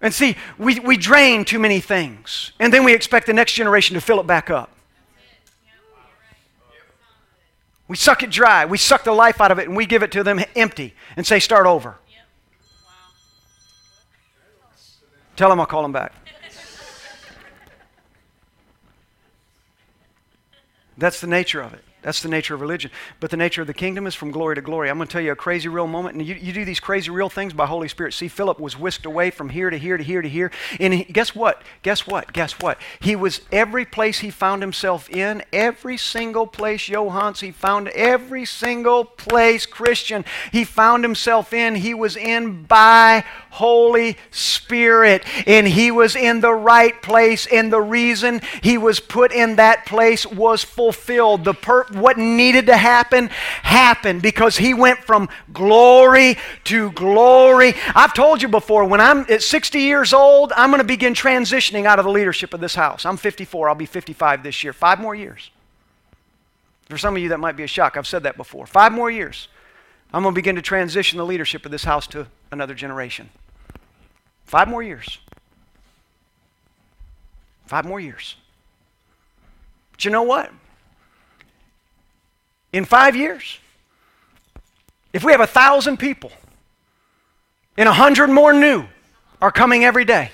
And see, we, we drain too many things, and then we expect the next generation to fill it back up. We suck it dry. We suck the life out of it, and we give it to them empty and say, start over. Tell them I'll call them back. That's the nature of it. That's the nature of religion. But the nature of the kingdom is from glory to glory. I'm going to tell you a crazy real moment. And you, you do these crazy real things by Holy Spirit. See, Philip was whisked away from here to here to here to here. And he, guess what? Guess what? Guess what? He was every place he found himself in, every single place, Johans, he found every single place, Christian, he found himself in, he was in by Holy Spirit. And he was in the right place. And the reason he was put in that place was fulfilled. The purpose what needed to happen happened because he went from glory to glory. I've told you before, when I'm at 60 years old, I'm going to begin transitioning out of the leadership of this house. I'm 54, I'll be 55 this year. Five more years. For some of you, that might be a shock. I've said that before. Five more years. I'm going to begin to transition the leadership of this house to another generation. Five more years. Five more years. But you know what? In five years, if we have a thousand people and a hundred more new are coming every day,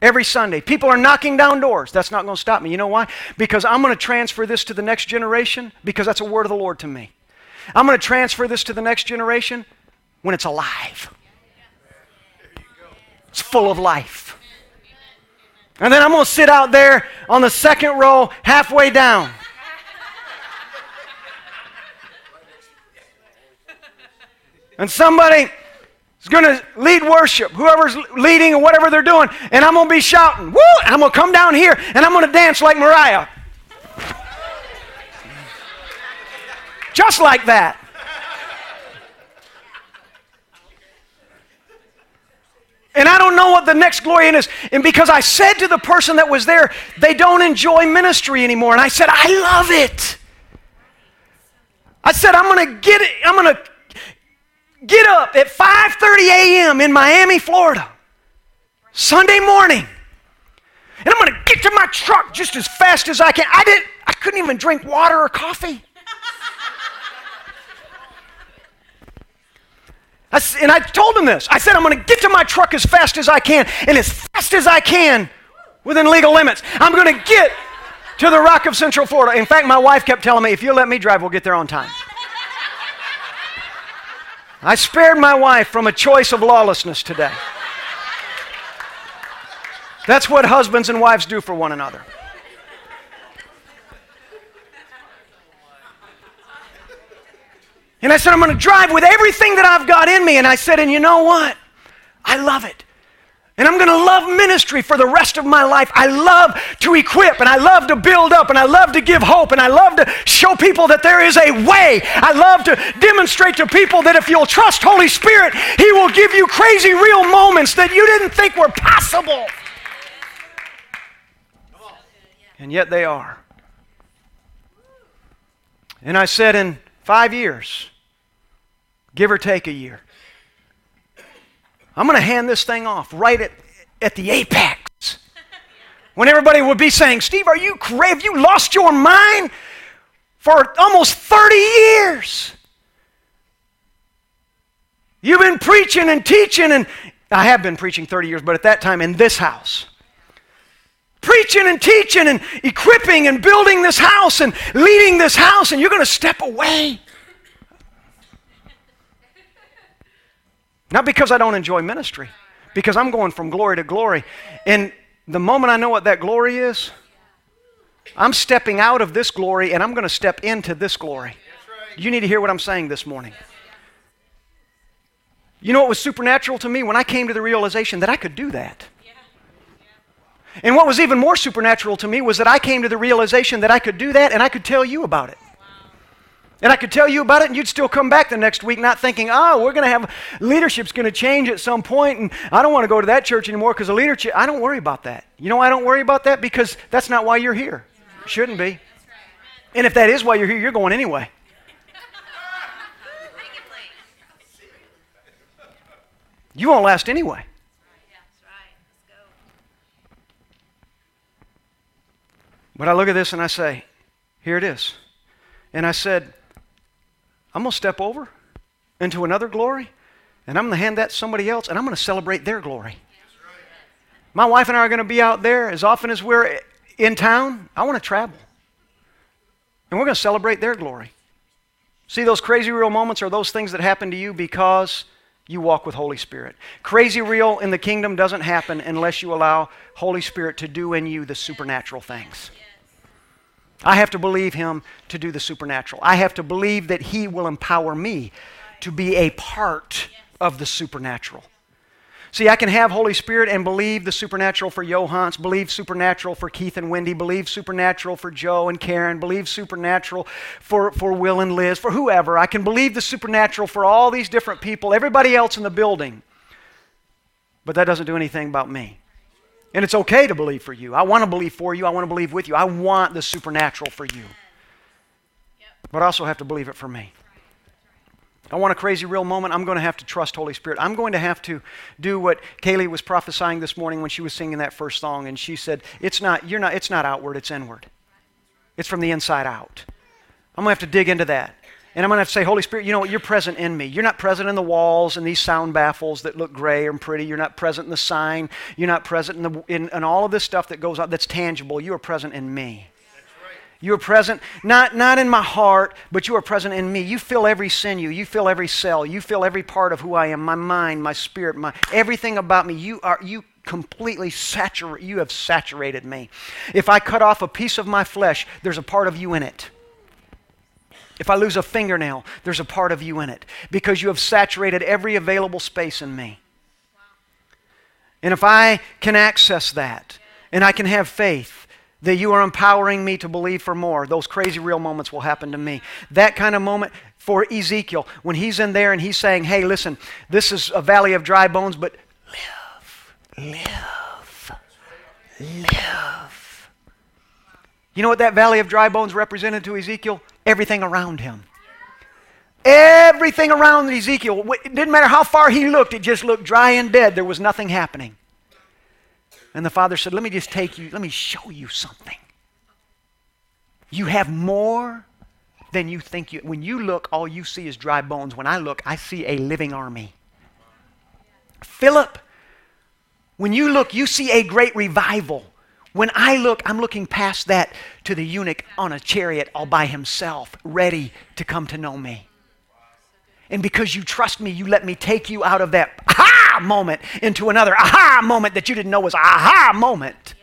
every Sunday, people are knocking down doors. That's not going to stop me. You know why? Because I'm going to transfer this to the next generation because that's a word of the Lord to me. I'm going to transfer this to the next generation when it's alive. It's full of life. And then I'm going to sit out there on the second row, halfway down. And somebody is going to lead worship, whoever's leading or whatever they're doing, and I'm going to be shouting, woo! And I'm going to come down here and I'm going to dance like Mariah. Just like that. And I don't know what the next glory is. And because I said to the person that was there, they don't enjoy ministry anymore. And I said, I love it. I said, I'm going to get it. I'm going to get up at 5:30 a.m. in Miami, Florida, Sunday morning. And I'm going to get to my truck just as fast as I can. I didn't I couldn't even drink water or coffee. I, and I told him this. I said, I'm going to get to my truck as fast as I can, and as fast as I can within legal limits. I'm going to get to the Rock of Central Florida. In fact, my wife kept telling me, if you let me drive, we'll get there on time. I spared my wife from a choice of lawlessness today. That's what husbands and wives do for one another. And I said, I'm going to drive with everything that I've got in me. And I said, and you know what? I love it. And I'm going to love ministry for the rest of my life. I love to equip and I love to build up and I love to give hope and I love to show people that there is a way. I love to demonstrate to people that if you'll trust Holy Spirit, He will give you crazy real moments that you didn't think were possible. And yet they are. And I said, in five years, give or take a year. I'm going to hand this thing off right at, at the apex. When everybody would be saying, Steve, are you crazy? You lost your mind? For almost 30 years. You've been preaching and teaching, and I have been preaching 30 years, but at that time in this house. Preaching and teaching and equipping and building this house and leading this house, and you're going to step away. Not because I don't enjoy ministry, because I'm going from glory to glory. And the moment I know what that glory is, I'm stepping out of this glory and I'm going to step into this glory. You need to hear what I'm saying this morning. You know what was supernatural to me when I came to the realization that I could do that? And what was even more supernatural to me was that I came to the realization that I could do that and I could tell you about it. And I could tell you about it, and you'd still come back the next week not thinking, oh, we're going to have leadership's going to change at some point, and I don't want to go to that church anymore because the leadership. I don't worry about that. You know I don't worry about that? Because that's not why you're here. Shouldn't be. And if that is why you're here, you're going anyway. You won't last anyway. But I look at this and I say, here it is. And I said, I'm going to step over into another glory, and I'm going to hand that to somebody else, and I'm going to celebrate their glory. My wife and I are going to be out there as often as we're in town. I want to travel. And we're going to celebrate their glory. See, those crazy real moments are those things that happen to you because you walk with Holy Spirit. Crazy real in the kingdom doesn't happen unless you allow Holy Spirit to do in you the supernatural things. I have to believe Him to do the supernatural. I have to believe that He will empower me to be a part of the supernatural. See, I can have Holy Spirit and believe the supernatural for Johans, believe supernatural for Keith and Wendy, believe supernatural for Joe and Karen, believe supernatural for, for Will and Liz, for whoever. I can believe the supernatural for all these different people, everybody else in the building. But that doesn't do anything about me. And it's okay to believe for you. I want to believe for you. I want to believe with you. I want the supernatural for you. But I also have to believe it for me. I want a crazy real moment. I'm going to have to trust Holy Spirit. I'm going to have to do what Kaylee was prophesying this morning when she was singing that first song, and she said, "It's not. You're not. It's not outward. It's inward. It's from the inside out." I'm going to have to dig into that. And I'm going to have to say, Holy Spirit, you know what? You're present in me. You're not present in the walls and these sound baffles that look gray and pretty. You're not present in the sign. You're not present in, the, in, in all of this stuff that goes on that's tangible. You are present in me. You are present, not, not in my heart, but you are present in me. You feel every sinew. You fill every cell. You fill every part of who I am, my mind, my spirit, my everything about me. You are you completely saturate you have saturated me. If I cut off a piece of my flesh, there's a part of you in it. If I lose a fingernail, there's a part of you in it because you have saturated every available space in me. And if I can access that and I can have faith, that you are empowering me to believe for more. Those crazy real moments will happen to me. That kind of moment for Ezekiel, when he's in there and he's saying, hey, listen, this is a valley of dry bones, but live, live, live. You know what that valley of dry bones represented to Ezekiel? Everything around him. Everything around Ezekiel, it didn't matter how far he looked, it just looked dry and dead. There was nothing happening. And the father said, Let me just take you, let me show you something. You have more than you think you. When you look, all you see is dry bones. When I look, I see a living army. Philip, when you look, you see a great revival. When I look, I'm looking past that to the eunuch on a chariot all by himself, ready to come to know me. And because you trust me, you let me take you out of that aha moment into another aha moment that you didn't know was aha moment.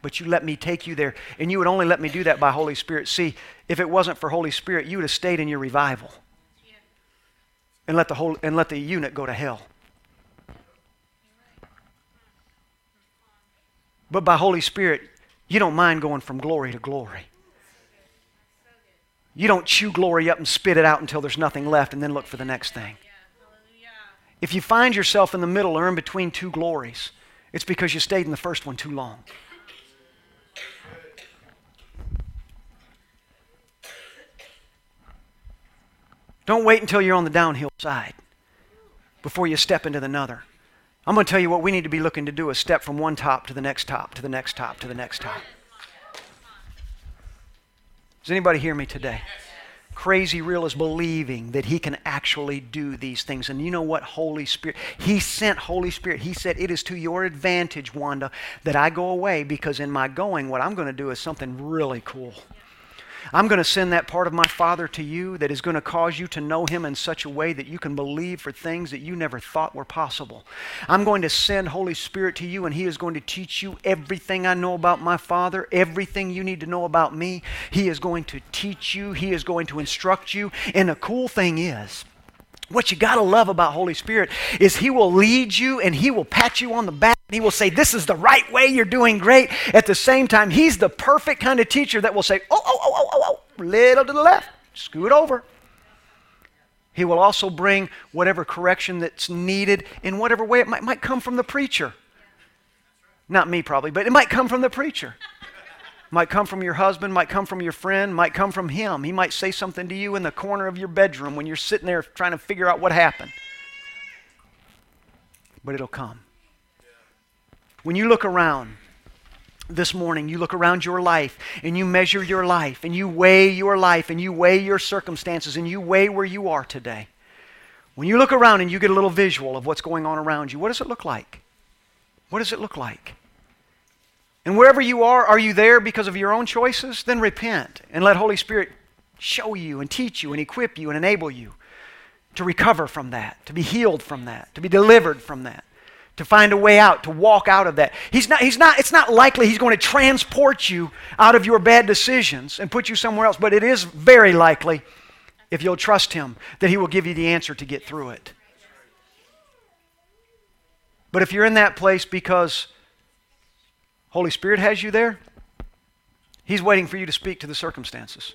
But you let me take you there. And you would only let me do that by Holy Spirit. See, if it wasn't for Holy Spirit, you would have stayed in your revival. And let the whole and let the eunuch go to hell. But by Holy Spirit, you don't mind going from glory to glory. You don't chew glory up and spit it out until there's nothing left and then look for the next thing. If you find yourself in the middle or in between two glories, it's because you stayed in the first one too long. Don't wait until you're on the downhill side before you step into the another. I'm going to tell you what we need to be looking to do is step from one top to the next top, to the next top, to the next top. Does anybody hear me today? Crazy real is believing that he can actually do these things. And you know what? Holy Spirit. He sent Holy Spirit. He said, It is to your advantage, Wanda, that I go away because in my going, what I'm going to do is something really cool. I'm going to send that part of my Father to you that is going to cause you to know Him in such a way that you can believe for things that you never thought were possible. I'm going to send Holy Spirit to you, and He is going to teach you everything I know about my Father, everything you need to know about me. He is going to teach you, He is going to instruct you. And the cool thing is, what you got to love about Holy Spirit is He will lead you and He will pat you on the back. And he will say, This is the right way, you're doing great. At the same time, He's the perfect kind of teacher that will say, Oh, oh, oh, oh, oh, oh, little to the left, scoot over. He will also bring whatever correction that's needed in whatever way it might, might come from the preacher. Not me, probably, but it might come from the preacher might come from your husband, might come from your friend, might come from him. He might say something to you in the corner of your bedroom when you're sitting there trying to figure out what happened. But it'll come. When you look around this morning, you look around your life and you measure your life and you weigh your life and you weigh your circumstances and you weigh where you are today. When you look around and you get a little visual of what's going on around you, what does it look like? What does it look like? And wherever you are, are you there because of your own choices? Then repent and let Holy Spirit show you and teach you and equip you and enable you to recover from that, to be healed from that, to be delivered from that, to find a way out, to walk out of that. He's not, he's not, it's not likely he's going to transport you out of your bad decisions and put you somewhere else, but it is very likely, if you'll trust him, that he will give you the answer to get through it. But if you're in that place because Holy Spirit has you there, He's waiting for you to speak to the circumstances.